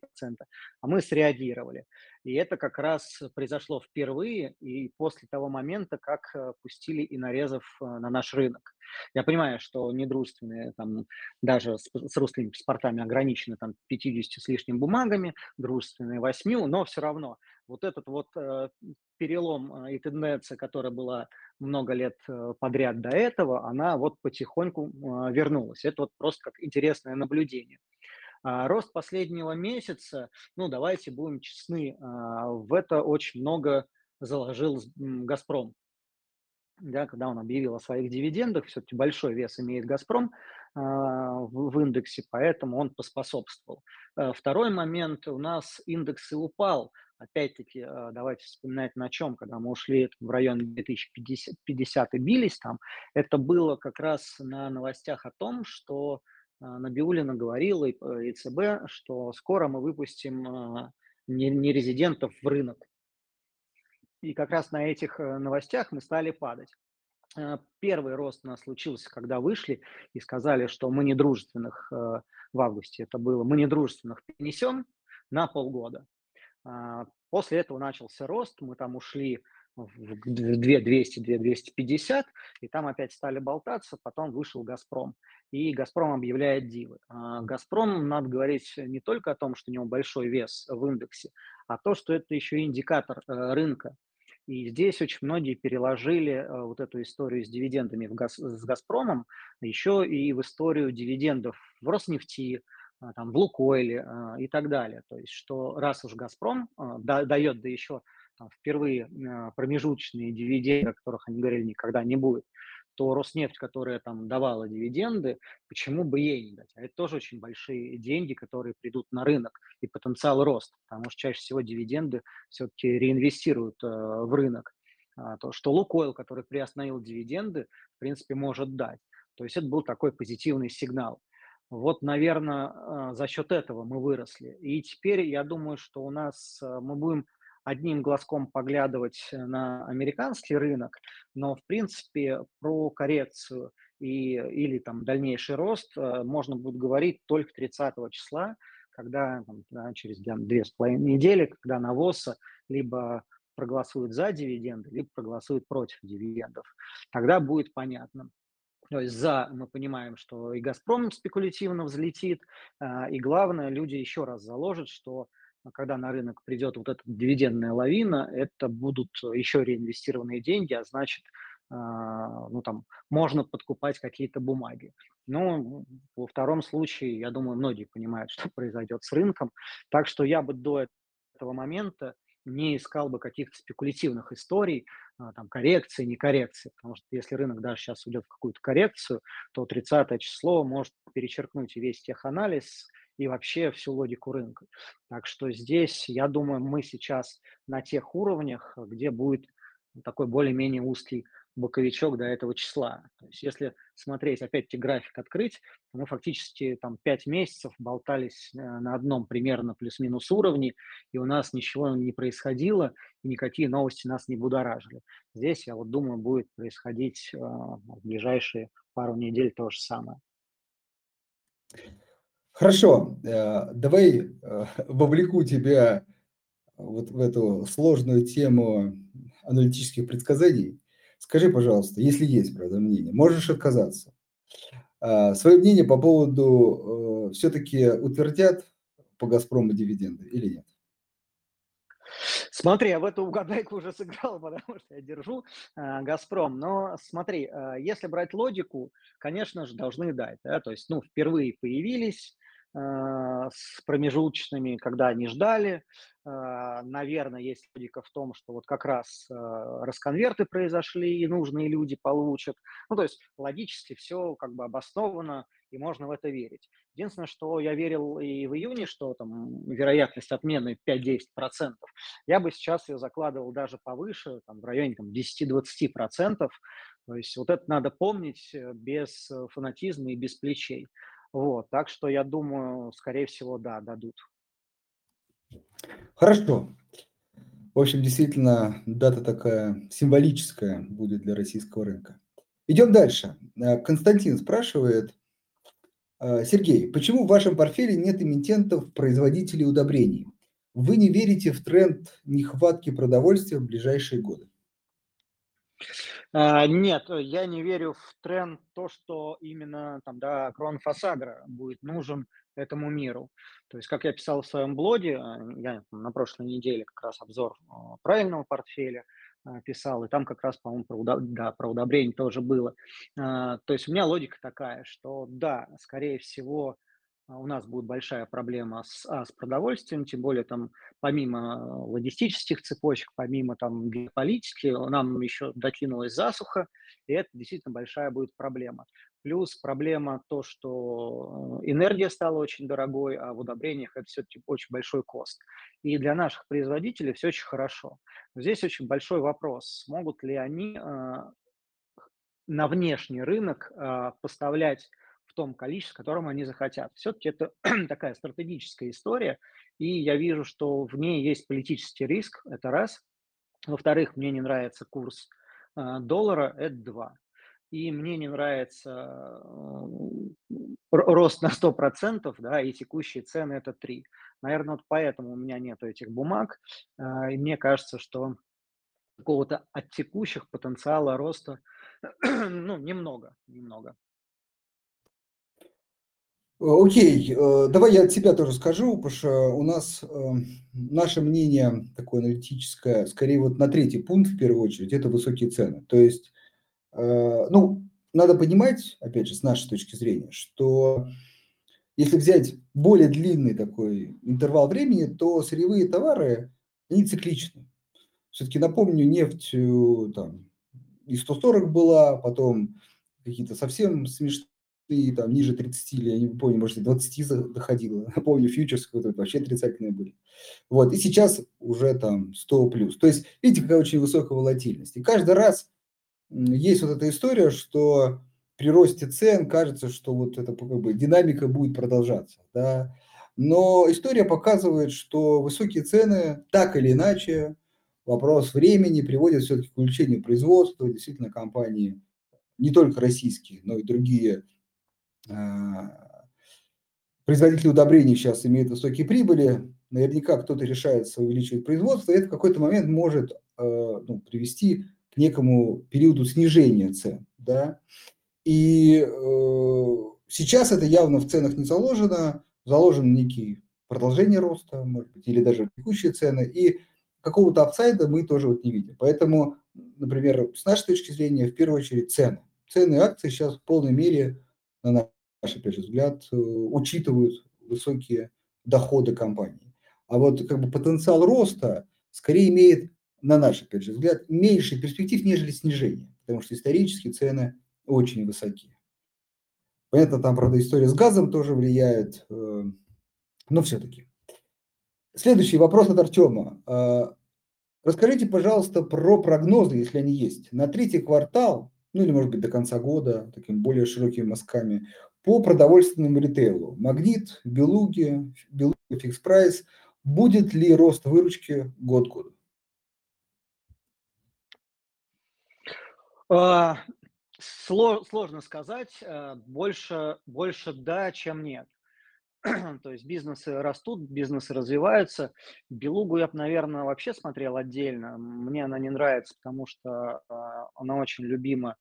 а мы среагировали. И это как раз произошло впервые и после того момента, как э, пустили и нарезов на наш рынок. Я понимаю, что недружественные там даже с, с русскими паспортами ограничены там 50 с лишним бумагами, дружественные 8, но все равно вот этот вот э, перелом э, и тенденция, которая была много лет э, подряд до этого, она вот потихоньку э, вернулась. Это вот просто как интересное наблюдение. А рост последнего месяца, ну давайте будем честны, а, в это очень много заложил «Газпром» да, когда он объявил о своих дивидендах, все-таки большой вес имеет «Газпром» в, в индексе, поэтому он поспособствовал. Э, второй момент, у нас индекс и упал, опять-таки, э, давайте вспоминать на чем, когда мы ушли в район 2050 50 и бились там, это было как раз на новостях о том, что э, Набиулина говорила и э, ЦБ, что скоро мы выпустим э, нерезидентов в рынок. И как раз на этих э, новостях мы стали падать. Э, первый рост у нас случился, когда вышли и сказали, что мы недружественных в августе, это было, мы недружественных перенесем на полгода. А, после этого начался рост, мы там ушли в 2200, 2250, и там опять стали болтаться, потом вышел «Газпром», и «Газпром» объявляет дивы. А, «Газпром» надо говорить не только о том, что у него большой вес в индексе, а то, что это еще индикатор рынка, и здесь очень многие переложили э, вот эту историю с дивидендами в газ, с «Газпромом» еще и в историю дивидендов в «Роснефти», а, там, в «Лукойле» а, и так далее. То есть, что раз уж «Газпром» а, дает, да еще впервые промежуточные дивиденды, о которых они говорили, никогда не будет, то Роснефть, которая там давала дивиденды, почему бы ей не дать? А это тоже очень большие деньги, которые придут на рынок и потенциал роста, потому что чаще всего дивиденды все-таки реинвестируют э, в рынок. А, то, что Лукойл, который приостановил дивиденды, в принципе, может дать. То есть это был такой позитивный сигнал. Вот, наверное, э, за счет этого мы выросли. И теперь я думаю, что у нас э, мы будем одним глазком поглядывать на американский рынок, но, в принципе, про коррекцию и, или там дальнейший рост э, можно будет говорить только 30 числа, когда там, да, через две с половиной недели, когда навоз либо проголосуют за дивиденды, либо проголосуют против дивидендов. Тогда будет понятно. То есть за мы понимаем, что и «Газпром» спекулятивно взлетит, э, и главное, люди еще раз заложат, что а когда на рынок придет вот эта дивидендная лавина, это будут еще реинвестированные деньги, а значит, а, ну, там, можно подкупать какие-то бумаги. Но во втором случае, я думаю, многие понимают, что произойдет с рынком. Так что я бы до этого момента не искал бы каких-то спекулятивных историй, а, там, коррекции, не коррекции, потому что если рынок даже сейчас уйдет в какую-то коррекцию, то 30 число может перечеркнуть весь теханализ, и вообще всю логику рынка. Так что здесь, я думаю, мы сейчас на тех уровнях, где будет такой более-менее узкий боковичок до этого числа. То есть если смотреть, опять-таки, график открыть, мы фактически там 5 месяцев болтались э, на одном примерно плюс-минус уровне, и у нас ничего не происходило, и никакие новости нас не будоражили. Здесь, я вот думаю, будет происходить э, в ближайшие пару недель то же самое. Хорошо, э, давай вовлеку тебя вот в эту сложную тему аналитических предсказаний. Скажи, пожалуйста, если есть, правда, мнение, можешь отказаться. А, свое мнение по поводу э, все-таки утвердят по «Газпрому» дивиденды или нет? Смотри, я в эту угадайку уже сыграл, потому что я держу э, «Газпром». Но смотри, э, если брать логику, конечно же, должны дать. Да? То есть, ну, впервые появились, с промежуточными, когда они ждали. Э, наверное, есть логика в том, что вот как раз э, расконверты произошли, и нужные люди получат. Ну, то есть логически все как бы обосновано, и можно в это верить. Единственное, что я верил и в июне, что там вероятность отмены 5-10%, я бы сейчас ее закладывал даже повыше, там, в районе там, 10-20%. То есть вот это надо помнить без фанатизма и без плечей. Вот, так что я думаю, скорее всего, да, дадут. Хорошо. В общем, действительно, дата такая символическая будет для российского рынка. Идем дальше. Э, Константин спрашивает, э, Сергей, почему в вашем портфеле нет эмитентов производителей удобрений? Вы не верите в тренд нехватки продовольствия в ближайшие годы? А, нет, я не верю в тренд, то, что именно там, да, Кронфасагра будет нужен этому миру. То есть, как я писал в своем блоге, а, я на прошлой неделе как раз обзор а, правильного портфеля писал, и там как раз, по-моему, про, да, про удобрение тоже было. То есть у меня логика такая, что да, скорее всего, у нас будет большая проблема с, а, с продовольствием, тем более там помимо логистических цепочек, помимо там геополитики, нам еще докинулась засуха, и это действительно большая будет проблема. Плюс проблема то, что э, энергия стала очень дорогой, а в удобрениях это все-таки очень большой кост. И для наших производителей все очень хорошо. Но здесь очень большой вопрос, смогут ли они э, на внешний рынок э, поставлять том количестве, котором они захотят. Все-таки это такая стратегическая история, и я вижу, что в ней есть политический риск, это раз. Во-вторых, мне не нравится курс э, доллара, это два. И мне не нравится э, рост на 100%, да, и текущие цены это 3. Наверное, вот поэтому у меня нет этих бумаг, э, и мне кажется, что какого-то от текущих потенциала роста, ну, немного, немного. Э, окей, э, давай я от себя тоже скажу, потому что у нас э, наше мнение такое аналитическое, скорее вот на третий пункт в первую очередь, это высокие цены. То есть, ну, надо понимать, опять же, с нашей точки зрения, что если взять более длинный такой интервал времени, то сырьевые товары, они цикличны. Все-таки напомню, нефть там и 140 была, потом какие-то совсем смешные и там ниже 30 или, я не помню, может, 20 доходило. Помню, фьючерс какой-то вообще отрицательные были. Вот, и сейчас уже там 100 плюс. То есть, видите, какая очень высокая волатильность. И каждый раз есть вот эта история, что при росте цен кажется, что вот эта как бы, динамика будет продолжаться. Да? Но история показывает, что высокие цены так или иначе, вопрос времени приводит все-таки к увеличению производства. Действительно, компании не только российские, но и другие производители удобрений сейчас имеют высокие прибыли, наверняка кто-то решается увеличивать производство, и это в какой-то момент может а, ну, привести к некому периоду снижения цен. Да? И э, сейчас это явно в ценах не заложено, заложен некий продолжение роста, может быть, или даже текущие цены, и какого-то апсайда мы тоже вот не видим. Поэтому, например, с нашей точки зрения, в первую очередь цены. Цены акций сейчас в полной мере, на наш, опять же, взгляд, э, учитывают высокие доходы компании. А вот как бы потенциал роста скорее имеет, на наш, опять же, взгляд, меньше перспектив, нежели снижение, потому что исторически цены очень высокие. Понятно, там, правда, история с газом тоже влияет, э, но все-таки. Следующий вопрос от Артема. Э, Расскажите, пожалуйста, про прогнозы, если они есть, на третий квартал, ну или, может быть, до конца года, такими более широкими мазками, по продовольственному ритейлу. Магнит, Белуги, Белуги, Фикс Прайс. Будет ли рост выручки год к году? А, сложно сказать. Э, больше, больше да, чем нет. То есть бизнесы растут, бизнесы развиваются. Белугу я бы, наверное, вообще смотрел отдельно. Мне она не нравится, потому что а, она очень любима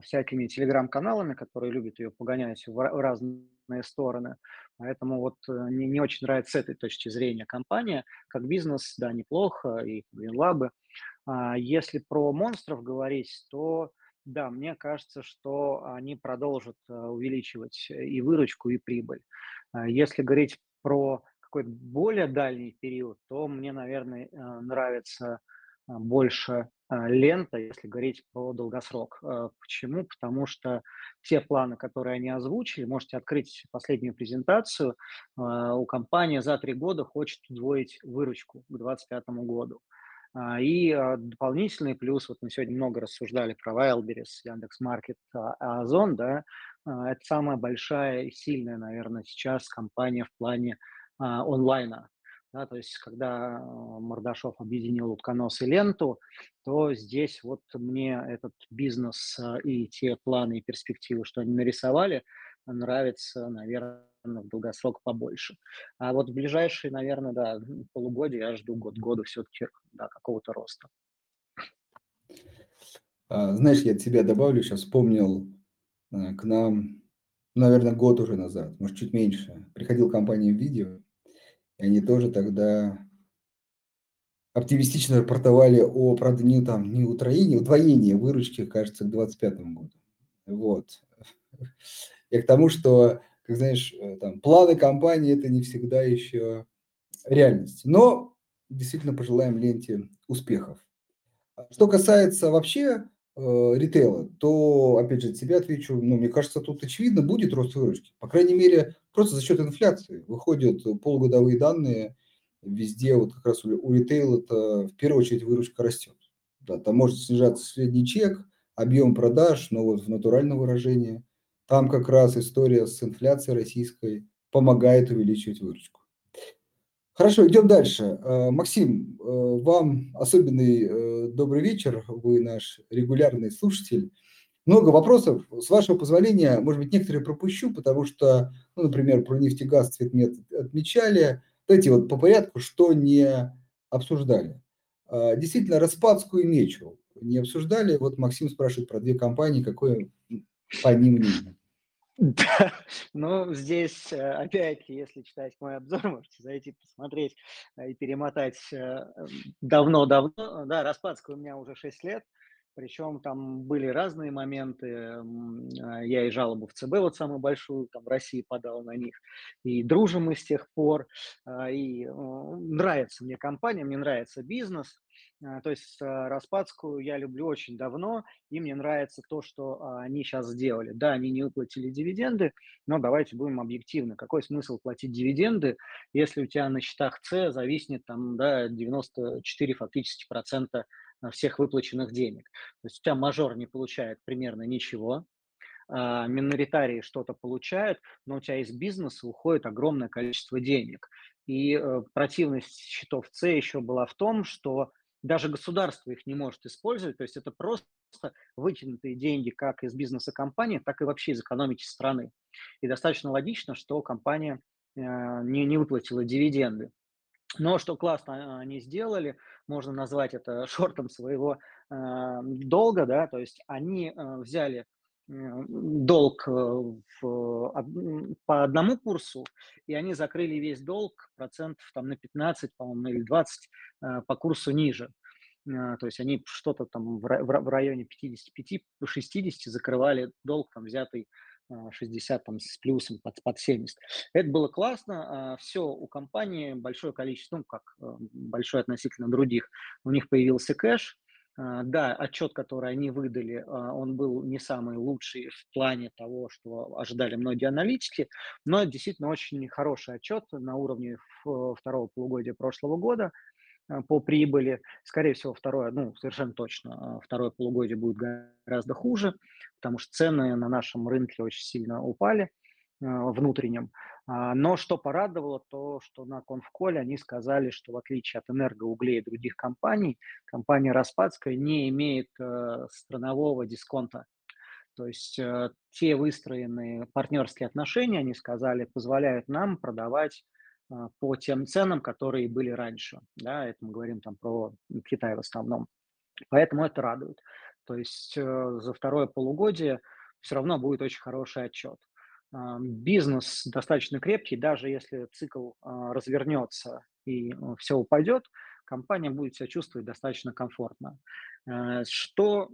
всякими телеграм-каналами, которые любят ее погонять в разные стороны. Поэтому вот э, не, не очень нравится с этой точки зрения компания. Как бизнес, да, неплохо, и Greenlab. А если про монстров говорить, то да, мне кажется, что они продолжат э, увеличивать и выручку, и прибыль. Если говорить про какой-то более дальний период, то мне, наверное, э, нравится больше лента, если говорить про долгосрок. Почему? Потому что те планы, которые они озвучили, можете открыть последнюю презентацию, у компании за три года хочет удвоить выручку к 2025 году. А, и дополнительный плюс, вот мы сегодня много рассуждали про Wildberries, Яндекс.Маркет, Озон, да, а, это самая большая и сильная, наверное, сейчас компания в плане а, онлайна. Да, то есть, когда Мордашов объединил утконос и ленту, то здесь вот мне этот бизнес и те планы и перспективы, что они нарисовали, нравится, наверное, в долгосрок побольше. А вот в ближайшие, наверное, да, полугодие я жду год года все-таки да, какого-то роста. А, знаешь, я от себя добавлю, сейчас вспомнил э, к нам, наверное, год уже назад, может, чуть меньше, приходил компания видео, и они тоже тогда оптимистично рапортовали о, правда, не, там, не утроении, удвоении выручки, кажется, к 2025 году. Вот. Я к тому, что, как знаешь, э, там, планы компании – это не всегда еще реальность. Но действительно пожелаем ленте успехов. Что касается вообще ритейла, то, опять же, тебе отвечу, ну, мне кажется, тут очевидно будет рост выручки. По крайней мере, просто за счет инфляции. Выходят полугодовые данные, везде вот как раз у, у ритейла это в первую очередь выручка растет. Да, там может снижаться средний чек, объем продаж, но вот в натуральном выражении – там как раз история с инфляцией российской помогает увеличивать выручку. Хорошо, идем дальше. Э, Максим, э, вам особенный э, добрый вечер. Вы наш регулярный слушатель. Много вопросов. С вашего позволения, может быть, некоторые пропущу, потому что, ну, например, про нефтегаз цветмет отмечали. Давайте вот по порядку, что не обсуждали. Действительно, Распадскую и Мечу не обсуждали. Вот Максим спрашивает про две компании, какое по ним мнение. Да, ну, здесь э, опять, если читать мой обзор, можете зайти посмотреть э, и перемотать э, давно-давно. Да, Распадская у меня уже 6 лет, причем там были разные моменты. Я и жалобу в ЦБ вот самую большую там в России подал на них. И дружим мы с тех пор. И нравится мне компания, мне нравится бизнес. А, то есть а, Распадскую я люблю очень давно, и мне нравится то, что а, они сейчас сделали. Да, они не выплатили дивиденды, но давайте будем объективны. Какой смысл платить дивиденды, если у тебя на счетах С зависнет там, да, 94 фактически процента всех выплаченных денег. То есть у тебя мажор не получает примерно ничего, миноритарии что-то получают, но у тебя из бизнеса уходит огромное количество денег. И э, противность счетов С еще была в том, что даже государство их не может использовать, то есть это просто вытянутые деньги как из бизнеса компании, так и вообще из экономики страны. И достаточно логично, что компания э, не, не выплатила дивиденды. Но что классно они сделали, можно назвать это шортом своего э, долга, да, то есть они э, взяли долг в, по одному курсу, и они закрыли весь долг процентов там, на 15, по-моему, или 20 э, по курсу ниже. Э, то есть они что-то там в районе 55-60 закрывали долг, там, взятый 60 э, там, с плюсом под, под 70. Это было классно. Все, у компании большое количество, ну, как большое относительно других, у них появился кэш, а, да, отчет, который они выдали, а, он был не самый лучший в плане того, что ожидали многие аналитики, но действительно очень хороший отчет на уровне второго полугодия прошлого года. э, по прибыли. Скорее всего, второе, ну, совершенно точно, второе полугодие будет гораздо хуже, потому что цены на нашем рынке очень сильно упали внутреннем. А, но что порадовало, то, что на конфколе они сказали, что в отличие от энергоуглей и других компаний, компания Распадская не имеет странового дисконта то есть э, те выстроенные партнерские отношения, они сказали, позволяют нам продавать э, по тем ценам, которые были раньше. Да, это мы говорим там про Китай в основном. Поэтому это радует. То есть э, за второе полугодие все равно будет очень хороший отчет. Э, бизнес достаточно крепкий, даже если цикл э, развернется и э, все упадет, компания будет себя чувствовать достаточно комфортно. Э, что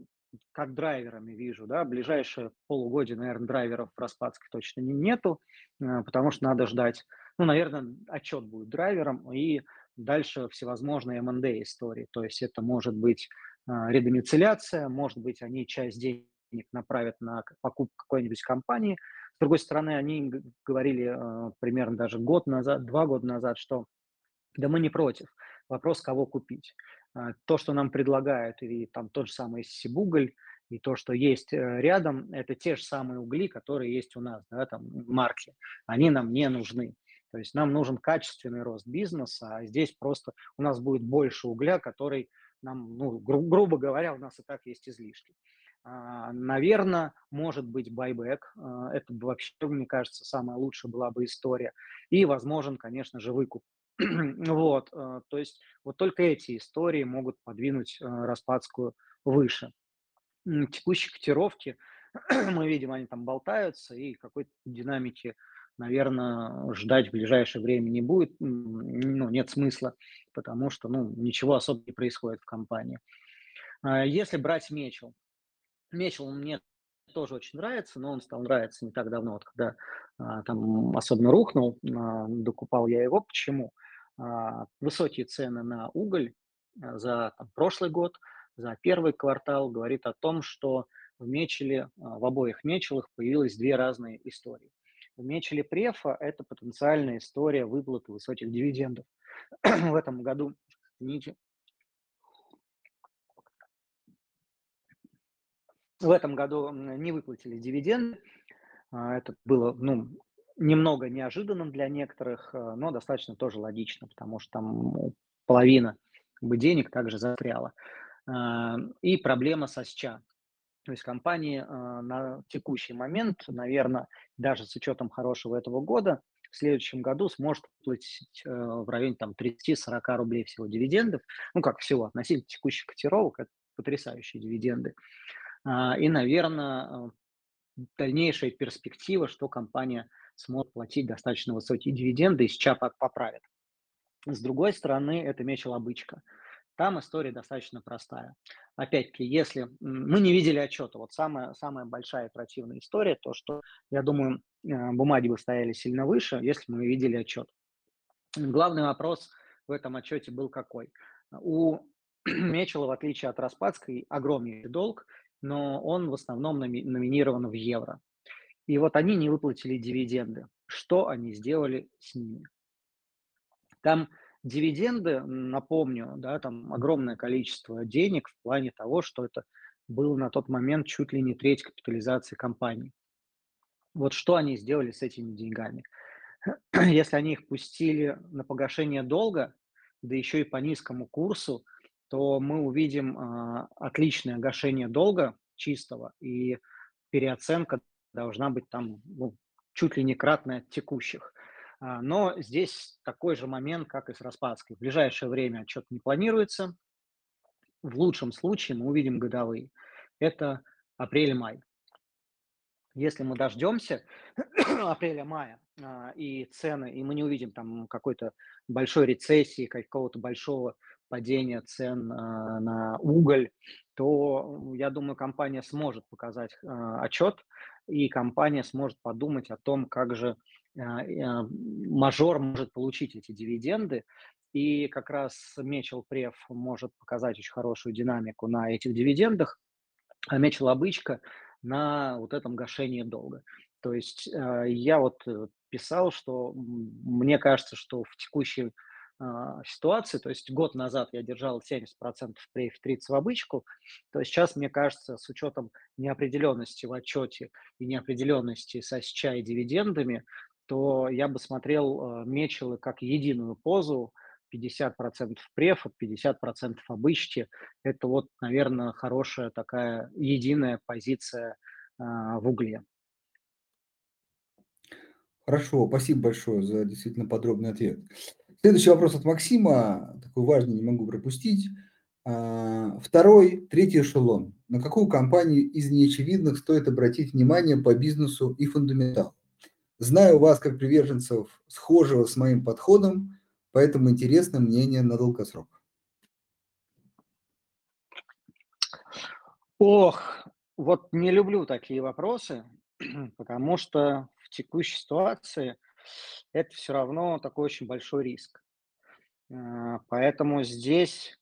как драйверами вижу, да, ближайшие полугодие, наверное, драйверов в Распадске точно нету, потому что надо ждать, ну, наверное, отчет будет драйвером, и дальше всевозможные M&A истории, то есть это может быть редомицеляция, может быть, они часть денег направят на покупку какой-нибудь компании. С другой стороны, они говорили э, примерно даже год назад, два года назад, что да мы не против, вопрос, кого купить. А, то, что нам предлагают, и там тот же самый Сибуголь, и то, что есть э, рядом, это те же самые угли, которые есть у нас, да, там марки. Они нам не нужны. То есть нам нужен качественный рост бизнеса, а здесь просто у нас будет больше угля, который нам, ну, гру- грубо говоря, у нас и так есть излишки. А, наверное, может быть байбек. А, это вообще, мне кажется, самая лучшая была бы история. И возможен, конечно же, выкуп вот, э, то есть вот только эти истории могут подвинуть Распадскую выше. Текущие котировки, мы видим, они там болтаются, и какой-то динамики, наверное, ждать в ближайшее время не будет, ну, нет смысла, потому что, ну, ничего особо не происходит в компании. А если брать Мечел, Мечел мне тоже очень нравится, но он стал нравиться не так давно, вот когда а, там особенно рухнул, а, докупал я его. Почему? А, высокие цены на уголь а, за там, прошлый год, за первый квартал говорит о том, что в Мечеле, а, в обоих Мечелах появилось две разные истории. В Мечеле Префа – это потенциальная история выплаты высоких дивидендов. в этом году в этом году не выплатили дивиденды. Это было ну, немного неожиданным для некоторых, э, но достаточно тоже логично, потому что там половина бы, денег также застряла. А, и проблема со СЧА. То есть компании на текущий момент, наверное, даже с учетом хорошего этого года, в следующем году сможет платить э, в районе там, 30-40 рублей всего дивидендов. Ну, как всего, относительно текущих котировок, это потрясающие дивиденды. А, и, наверное, дальнейшая перспектива, что компания смог платить достаточно высокие дивиденды и сейчас поправит. С другой стороны, это меч-лобычка. Там история достаточно простая. Опять-таки, если мы не видели отчета, вот самая, самая большая противная история, то, что, я думаю, э, бумаги бы стояли сильно выше, если мы видели отчет. Главный вопрос в этом отчете был какой? У Мечела, в отличие от Распадской, огромный долг, но он в основном номинирован в евро. И вот они не выплатили дивиденды. Что они сделали с ними? Там дивиденды, напомню, да, там огромное количество денег в плане того, что это было на тот момент чуть ли не треть капитализации компании. Вот что они сделали с этими деньгами? Если они их пустили на погашение долга, да еще и по низкому курсу, то мы увидим э, отличное гашение долга чистого и переоценка должна быть там ну, чуть ли не кратная текущих. А, но здесь такой же момент, как и с Распадской. В ближайшее время отчет не планируется. В лучшем случае мы увидим годовые. Это апрель-май. Если мы дождемся апреля-мая а, и цены, и мы не увидим там какой-то большой рецессии, какого-то большого падения цен а, на уголь, то, я думаю, компания сможет показать отчет, и компания сможет подумать о том, как же а, а, мажор может получить эти дивиденды. И как раз Мечел Прев может показать очень хорошую динамику на этих дивидендах, а Мечел Обычка на вот этом гашении долга. То есть а, я вот э, писал, что мне кажется, что в текущей а, ситуации. То есть год назад я держал 70% при F30 в обычку, то сейчас, мне кажется, с учетом неопределенности в отчете и неопределенности со SCHA и дивидендами, то я бы смотрел э, мечелы как единую позу, 50% преф, 50% обычки. Это вот, наверное, хорошая такая единая позиция а, в угле. Хорошо, спасибо большое за действительно подробный ответ. Следующий вопрос от Максима, такой важный, не могу пропустить. А, второй, третий эшелон. На какую компанию из неочевидных стоит обратить внимание по бизнесу и фундаменталу? Знаю вас как приверженцев схожего с моим подходом, поэтому интересно мнение на долгосрок. Ох, вот не люблю такие вопросы, потому что в текущей ситуации это все равно такой очень большой риск. А, поэтому здесь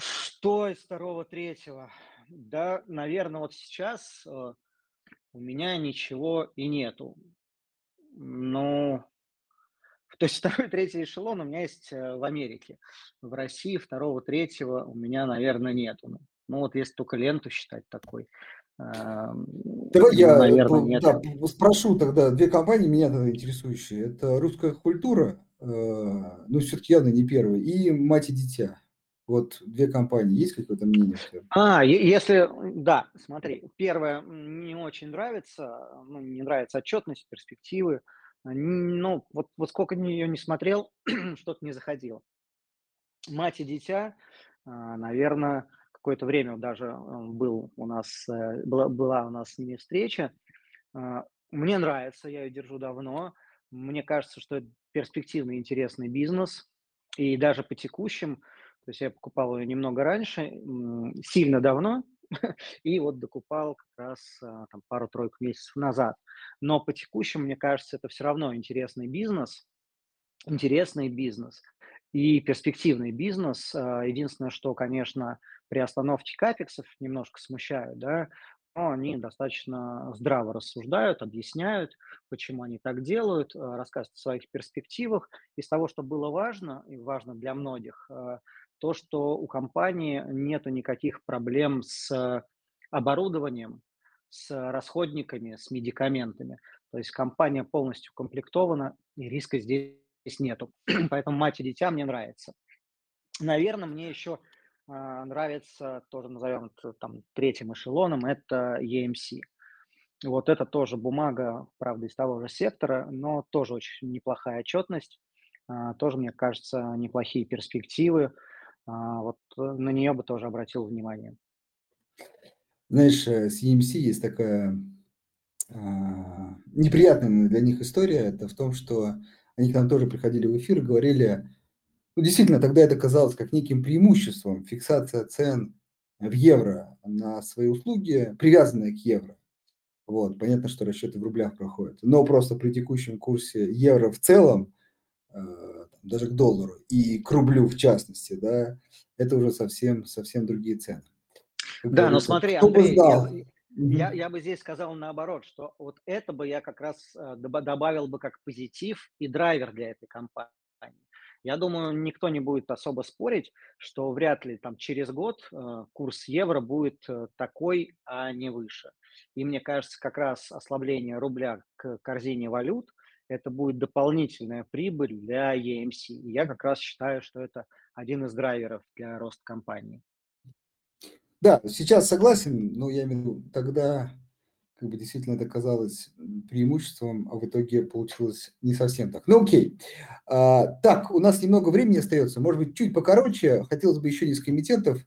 что из второго, третьего? Да, наверное, вот сейчас э, у меня ничего и нету. Ну, то есть второй, третий эшелон у меня есть э, в Америке. В России второго, третьего у меня, наверное, нету. Ну, ну вот если только ленту считать такой. Давай я наверное, нет. Да, спрошу тогда две компании, меня тогда интересующие. Это русская культура, э, ну, все-таки явно не первая, и мать и дитя. Вот две компании, есть какое-то мнение? А, если, да, смотри, первое не очень нравится, ну, не нравится отчетность, перспективы, ну, вот, вот сколько ее не смотрел, что-то не заходило. Мать и дитя, а, наверное, какое-то время даже э, был у нас, э, была, была у нас с ними встреча. А, мне нравится, я ее держу давно. Мне кажется, что это перспективный, интересный бизнес. И даже по текущим, то есть я покупал ее немного раньше, сильно давно, и вот докупал как раз а, там, пару-тройку месяцев назад. Но по текущим, мне кажется, это все равно интересный бизнес, интересный бизнес и перспективный бизнес. А, единственное, что, конечно, при остановке капексов немножко смущают, да, но они достаточно здраво рассуждают, объясняют, почему они так делают, а, рассказывают о своих перспективах. Из того, что было важно, и важно для многих, а, то, что у компании нет никаких проблем с оборудованием, с расходниками, с медикаментами. То есть компания полностью комплектована, и риска здесь нету. Поэтому мать и дитя мне нравится. Наверное, мне еще а, нравится, тоже назовем там третьим эшелоном, это EMC. Вот это тоже бумага, правда, из того же сектора, но тоже очень неплохая отчетность, а, тоже, мне кажется, неплохие перспективы. А, вот э, на нее бы тоже обратил внимание. Знаешь, э, с EMC есть такая неприятная для них история. Это в том, что они к нам тоже приходили в эфир и говорили, ну, действительно, тогда это казалось как неким преимуществом, фиксация цен в евро на свои услуги, привязанная к евро. Вот, понятно, что расчеты в рублях проходят. Но просто при текущем курсе евро в целом, э, даже к доллару и к рублю в частности, да, это уже совсем, совсем другие цены. Как да, но смотри, Андрей, я, я, я бы здесь сказал наоборот, что вот это бы я как раз э, добавил бы как позитив и драйвер для этой компании. Я думаю, никто не будет особо спорить, что вряд ли там через год э, курс евро будет э, такой, а не выше. И мне кажется, как раз ослабление рубля к корзине валют это будет дополнительная прибыль для EMC. И я как раз считаю, что это один из драйверов для роста компании. Да, сейчас согласен, но я имею в виду, тогда как бы действительно это казалось преимуществом, а в итоге получилось не совсем так. Ну окей. А, так, у нас немного времени остается, может быть, чуть покороче. Хотелось бы еще несколько комитетов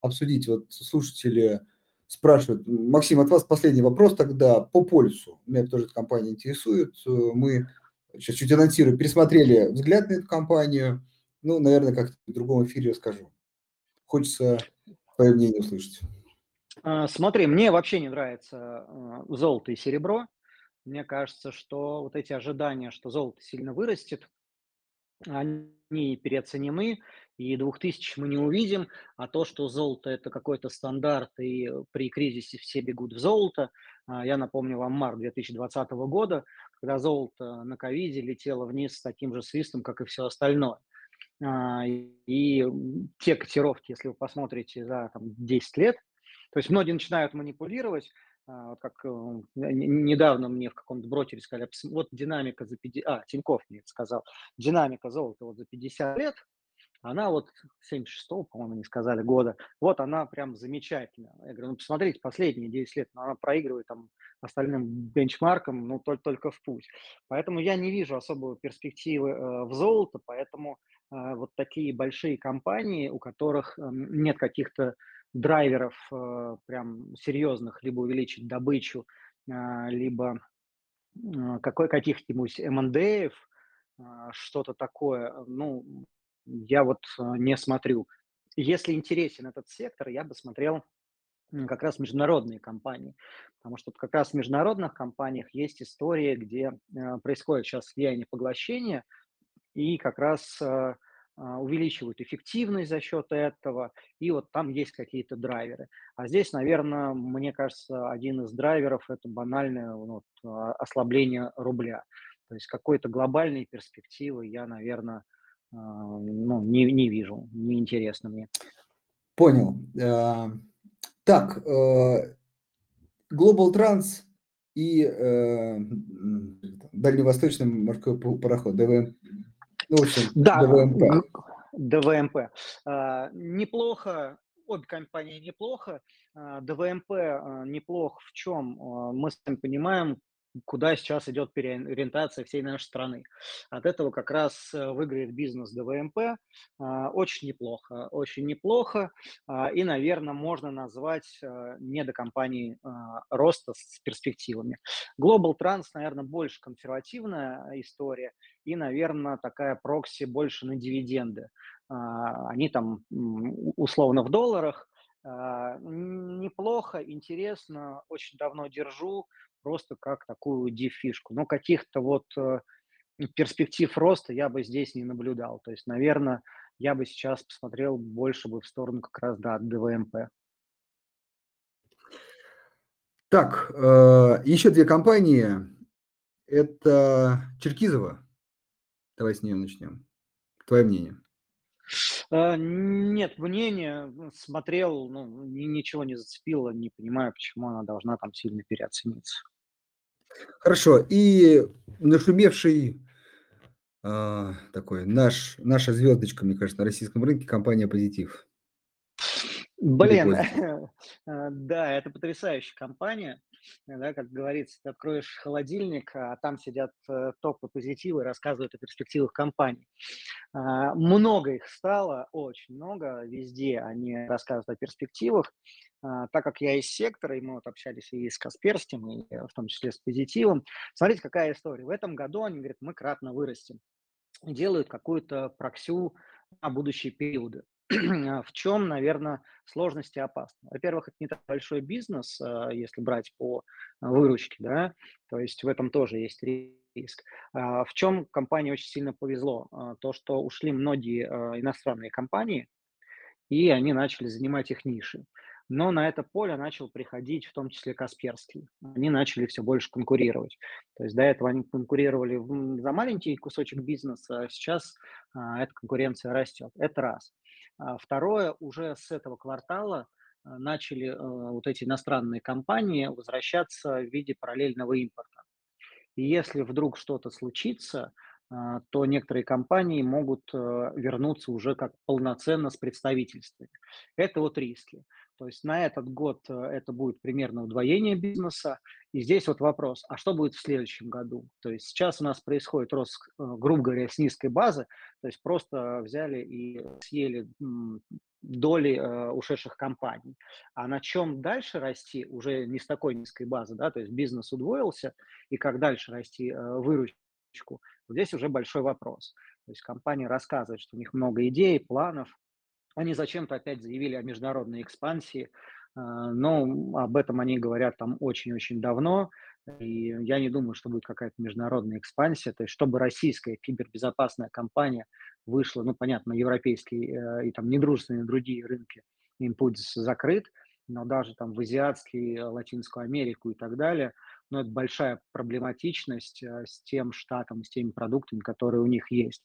обсудить. Вот слушатели спрашивают. Максим, от вас последний вопрос тогда по полюсу. Меня тоже эта компания интересует. Мы сейчас чуть анонсирую, пересмотрели взгляд на эту компанию. Ну, наверное, как-то в другом эфире расскажу. Хочется твое мнение услышать. А, смотри, мне вообще не нравится а, золото и серебро. Мне кажется, что вот эти ожидания, что золото сильно вырастет, они переоценены. и 2000 мы не увидим, а то, что золото это какой-то стандарт, и при кризисе все бегут в золото, а, я напомню вам март 2020 года, когда золото на ковиде летело вниз с таким же свистом, как и все остальное. А, и те котировки, если вы посмотрите за там, 10 лет, то есть многие начинают манипулировать, а, вот как э, недавно мне в каком-то брокере сказали, вот динамика за 50, а, Тиньков мне это сказал, динамика золота вот за 50 лет, она вот 76-го, по-моему, не сказали, года, вот она прям замечательная. Я говорю, ну, посмотрите, последние 10 лет, но она проигрывает там остальным бенчмаркам, ну, только, только в путь. Поэтому я не вижу особой перспективы э, в золото, поэтому вот такие большие компании, у которых нет каких-то драйверов э, прям серьезных, либо увеличить добычу, э, либо э, какой, каких-нибудь МНДев, э, что-то такое, ну, я вот не смотрю. Если интересен этот сектор, я бы смотрел как раз международные компании, потому что как раз в международных компаниях есть история, где э, происходит сейчас влияние поглощения, и как раз э, увеличивают эффективность за счет этого, и вот там есть какие-то драйверы. А здесь, наверное, мне кажется, один из драйверов – это банальное вот, ослабление рубля. То есть какой-то глобальной перспективы я, наверное, а, ну, не, не вижу, неинтересно мне. Понял. А, так, э, Global Trans и э, Дальневосточный морской пароход, ДВМ. Ну, в общем, да, ДВМП. ДВМП. А, неплохо, обе компании неплохо. ДВМП неплох в чем? Мы с вами понимаем, куда сейчас идет переориентация всей нашей страны. От этого как раз э, выиграет бизнес ДВМП. А, очень неплохо, очень неплохо. А, и, наверное, можно назвать э, недокомпании а, роста с перспективами. Global Trans, наверное, больше консервативная история и, наверное, такая прокси больше на дивиденды. Они там условно в долларах, неплохо, интересно, очень давно держу, просто как такую дефишку. Но каких-то вот э, перспектив роста я бы здесь не наблюдал. То есть, наверное, я бы сейчас посмотрел больше бы в сторону как раз, да, ДВМП. Так, э, еще две компании. Это Черкизова. Давай с нее начнем. Твое мнение. Э, нет, мнение смотрел, ну, ничего не зацепило, не понимаю, почему она должна там сильно переоцениться. Хорошо. И нашумевший а, такой наш, наша звездочка, мне кажется, на российском рынке компания «Позитив». Блин, э, да, это потрясающая компания. Да, как говорится, ты откроешь холодильник, а там сидят э, топы позитивы рассказывают о перспективах компании. А, много их стало, очень много, везде они рассказывают о перспективах. А, так как я из сектора, и мы вот общались и с Касперским, и в том числе с Позитивом, смотрите, какая история. В этом году они говорят, мы кратно вырастем. Делают какую-то проксю на будущие периоды. В чем, наверное, сложности опасны? Во-первых, это не так большой бизнес, а, если брать по выручке, да, то есть в этом тоже есть риск. А, в чем компании очень сильно повезло? То, что ушли многие иностранные компании, и они начали занимать их ниши. Но на это поле начал приходить в том числе Касперский. Они начали все больше конкурировать. То есть до этого они конкурировали за маленький кусочек бизнеса, а сейчас а, эта конкуренция растет. Это раз. А второе, уже с этого квартала а, начали а, вот эти иностранные компании возвращаться в виде параллельного импорта. И если вдруг что-то случится, то некоторые компании могут э, вернуться уже как полноценно с представительствами. Это вот риски. То есть на этот год э, это будет примерно удвоение бизнеса. И здесь вот вопрос, а что будет в следующем году? То есть сейчас у нас происходит рост, э, грубо говоря, с низкой базы, то есть просто взяли и съели доли э, ушедших компаний. А на чем дальше расти, уже не с такой низкой базы, да, то есть бизнес удвоился, и как дальше расти э, выручку, вот здесь уже большой вопрос. То есть компания рассказывает, что у них много идей, планов, они зачем-то опять заявили о международной экспансии, а, но об этом они говорят там очень-очень давно. И я не думаю, что будет какая-то международная экспансия. То есть, чтобы российская кибербезопасная компания вышла, ну, понятно, европейские э, и там недружественные другие рынки, им путь закрыт, но даже там в азиатские, Латинскую Америку и так далее, но это большая проблематичность э, с тем штатом, с теми продуктами, которые у них есть.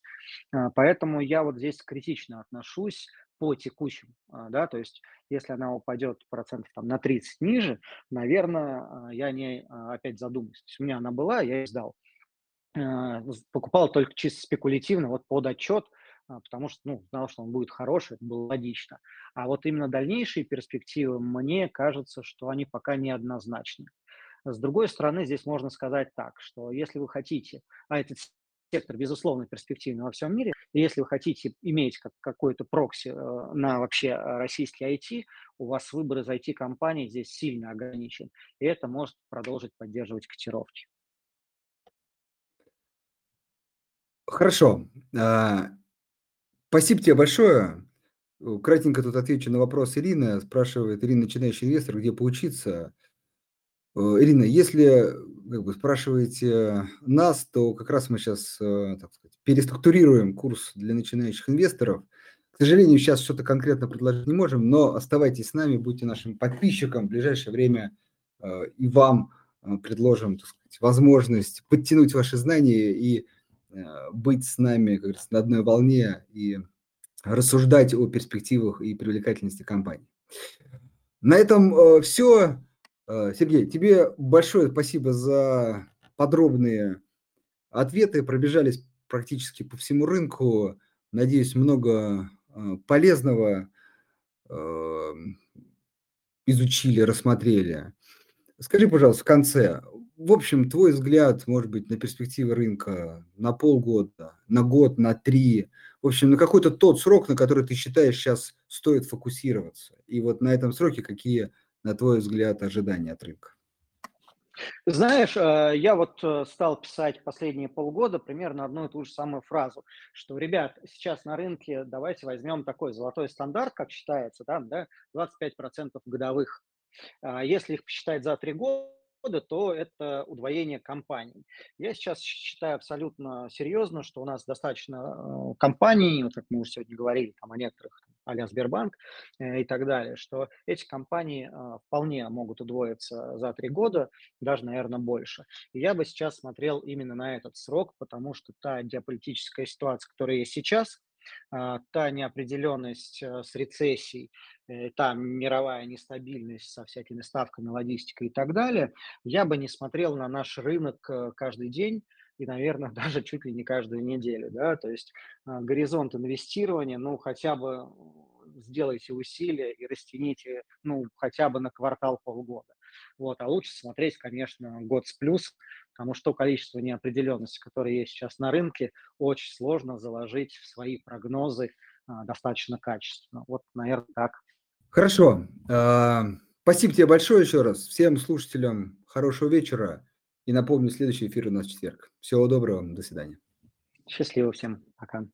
Э, поэтому я вот здесь критично отношусь по текущим, э, да, то есть если она упадет процентов там, на 30 ниже, наверное, я не опять задумаюсь. То есть у меня она была, я ее сдал. Покупал только чисто спекулятивно, вот под отчет, потому что, ну, знал, что он будет хороший, это было логично. А вот именно дальнейшие перспективы, мне кажется, что они пока неоднозначны. С другой стороны, здесь можно сказать так, что если вы хотите, а этот сектор, безусловно, перспективный во всем мире, и если вы хотите иметь как, какой-то прокси э, на вообще э, российский IT, у вас выбор из IT-компаний здесь сильно ограничен, и это может продолжить поддерживать котировки. Хорошо. А, спасибо тебе большое. Кратенько тут отвечу на вопрос Ирины. Спрашивает Ирина, начинающий инвестор, где поучиться. Э, Ирина, если как бы, спрашиваете нас, то как раз мы сейчас э, так сказать, переструктурируем курс для начинающих инвесторов. К сожалению, сейчас что-то конкретно предложить не можем, но оставайтесь с нами, будьте нашим подписчиком. В ближайшее время э, и вам предложим так сказать, возможность подтянуть ваши знания и быть с нами как говорится, на одной волне и рассуждать о перспективах и привлекательности компании. На этом все. Э, Сергей, тебе большое спасибо за подробные ответы. Пробежались практически по всему рынку. Надеюсь, много э, полезного э, изучили, рассмотрели. Скажи, пожалуйста, в конце, в общем, твой взгляд, может быть, на перспективы рынка на полгода, на год, на три, в общем, на какой-то тот срок, на который ты считаешь сейчас стоит фокусироваться. И вот на этом сроке какие на твой взгляд, ожидания от рынка? Знаешь, э, я вот э, стал писать последние полгода примерно одну и ту же самую фразу, что, ребят, сейчас на рынке давайте возьмем такой золотой стандарт, как считается, да, да 25% годовых. А если их посчитать за три года, года, то это удвоение компаний. Я сейчас считаю абсолютно серьезно, что у нас достаточно э, компаний, вот как мы уже сегодня говорили там, о некоторых, а Сбербанк э, и так далее, что эти компании э, вполне могут удвоиться за три года, даже, наверное, больше. И я бы сейчас смотрел именно на этот срок, потому что та геополитическая ситуация, которая есть сейчас, та неопределенность с рецессией, Э, там мировая нестабильность со всякими ставками, логистикой и так далее, я бы не смотрел на наш рынок э, каждый день и, наверное, даже чуть ли не каждую неделю, да, то есть а, горизонт инвестирования, ну, хотя бы сделайте усилия и растяните, ну, хотя бы на квартал полгода. Вот, а лучше смотреть, конечно, год с плюс, потому что количество неопределенности, которое есть сейчас на рынке, очень сложно заложить в свои прогнозы а, достаточно качественно. Вот, наверное, так. Хорошо. А, спасибо тебе большое еще раз. Всем слушателям хорошего вечера. И напомню, следующий эфир у нас в четверг. Всего доброго. До свидания. Счастливо всем. Пока.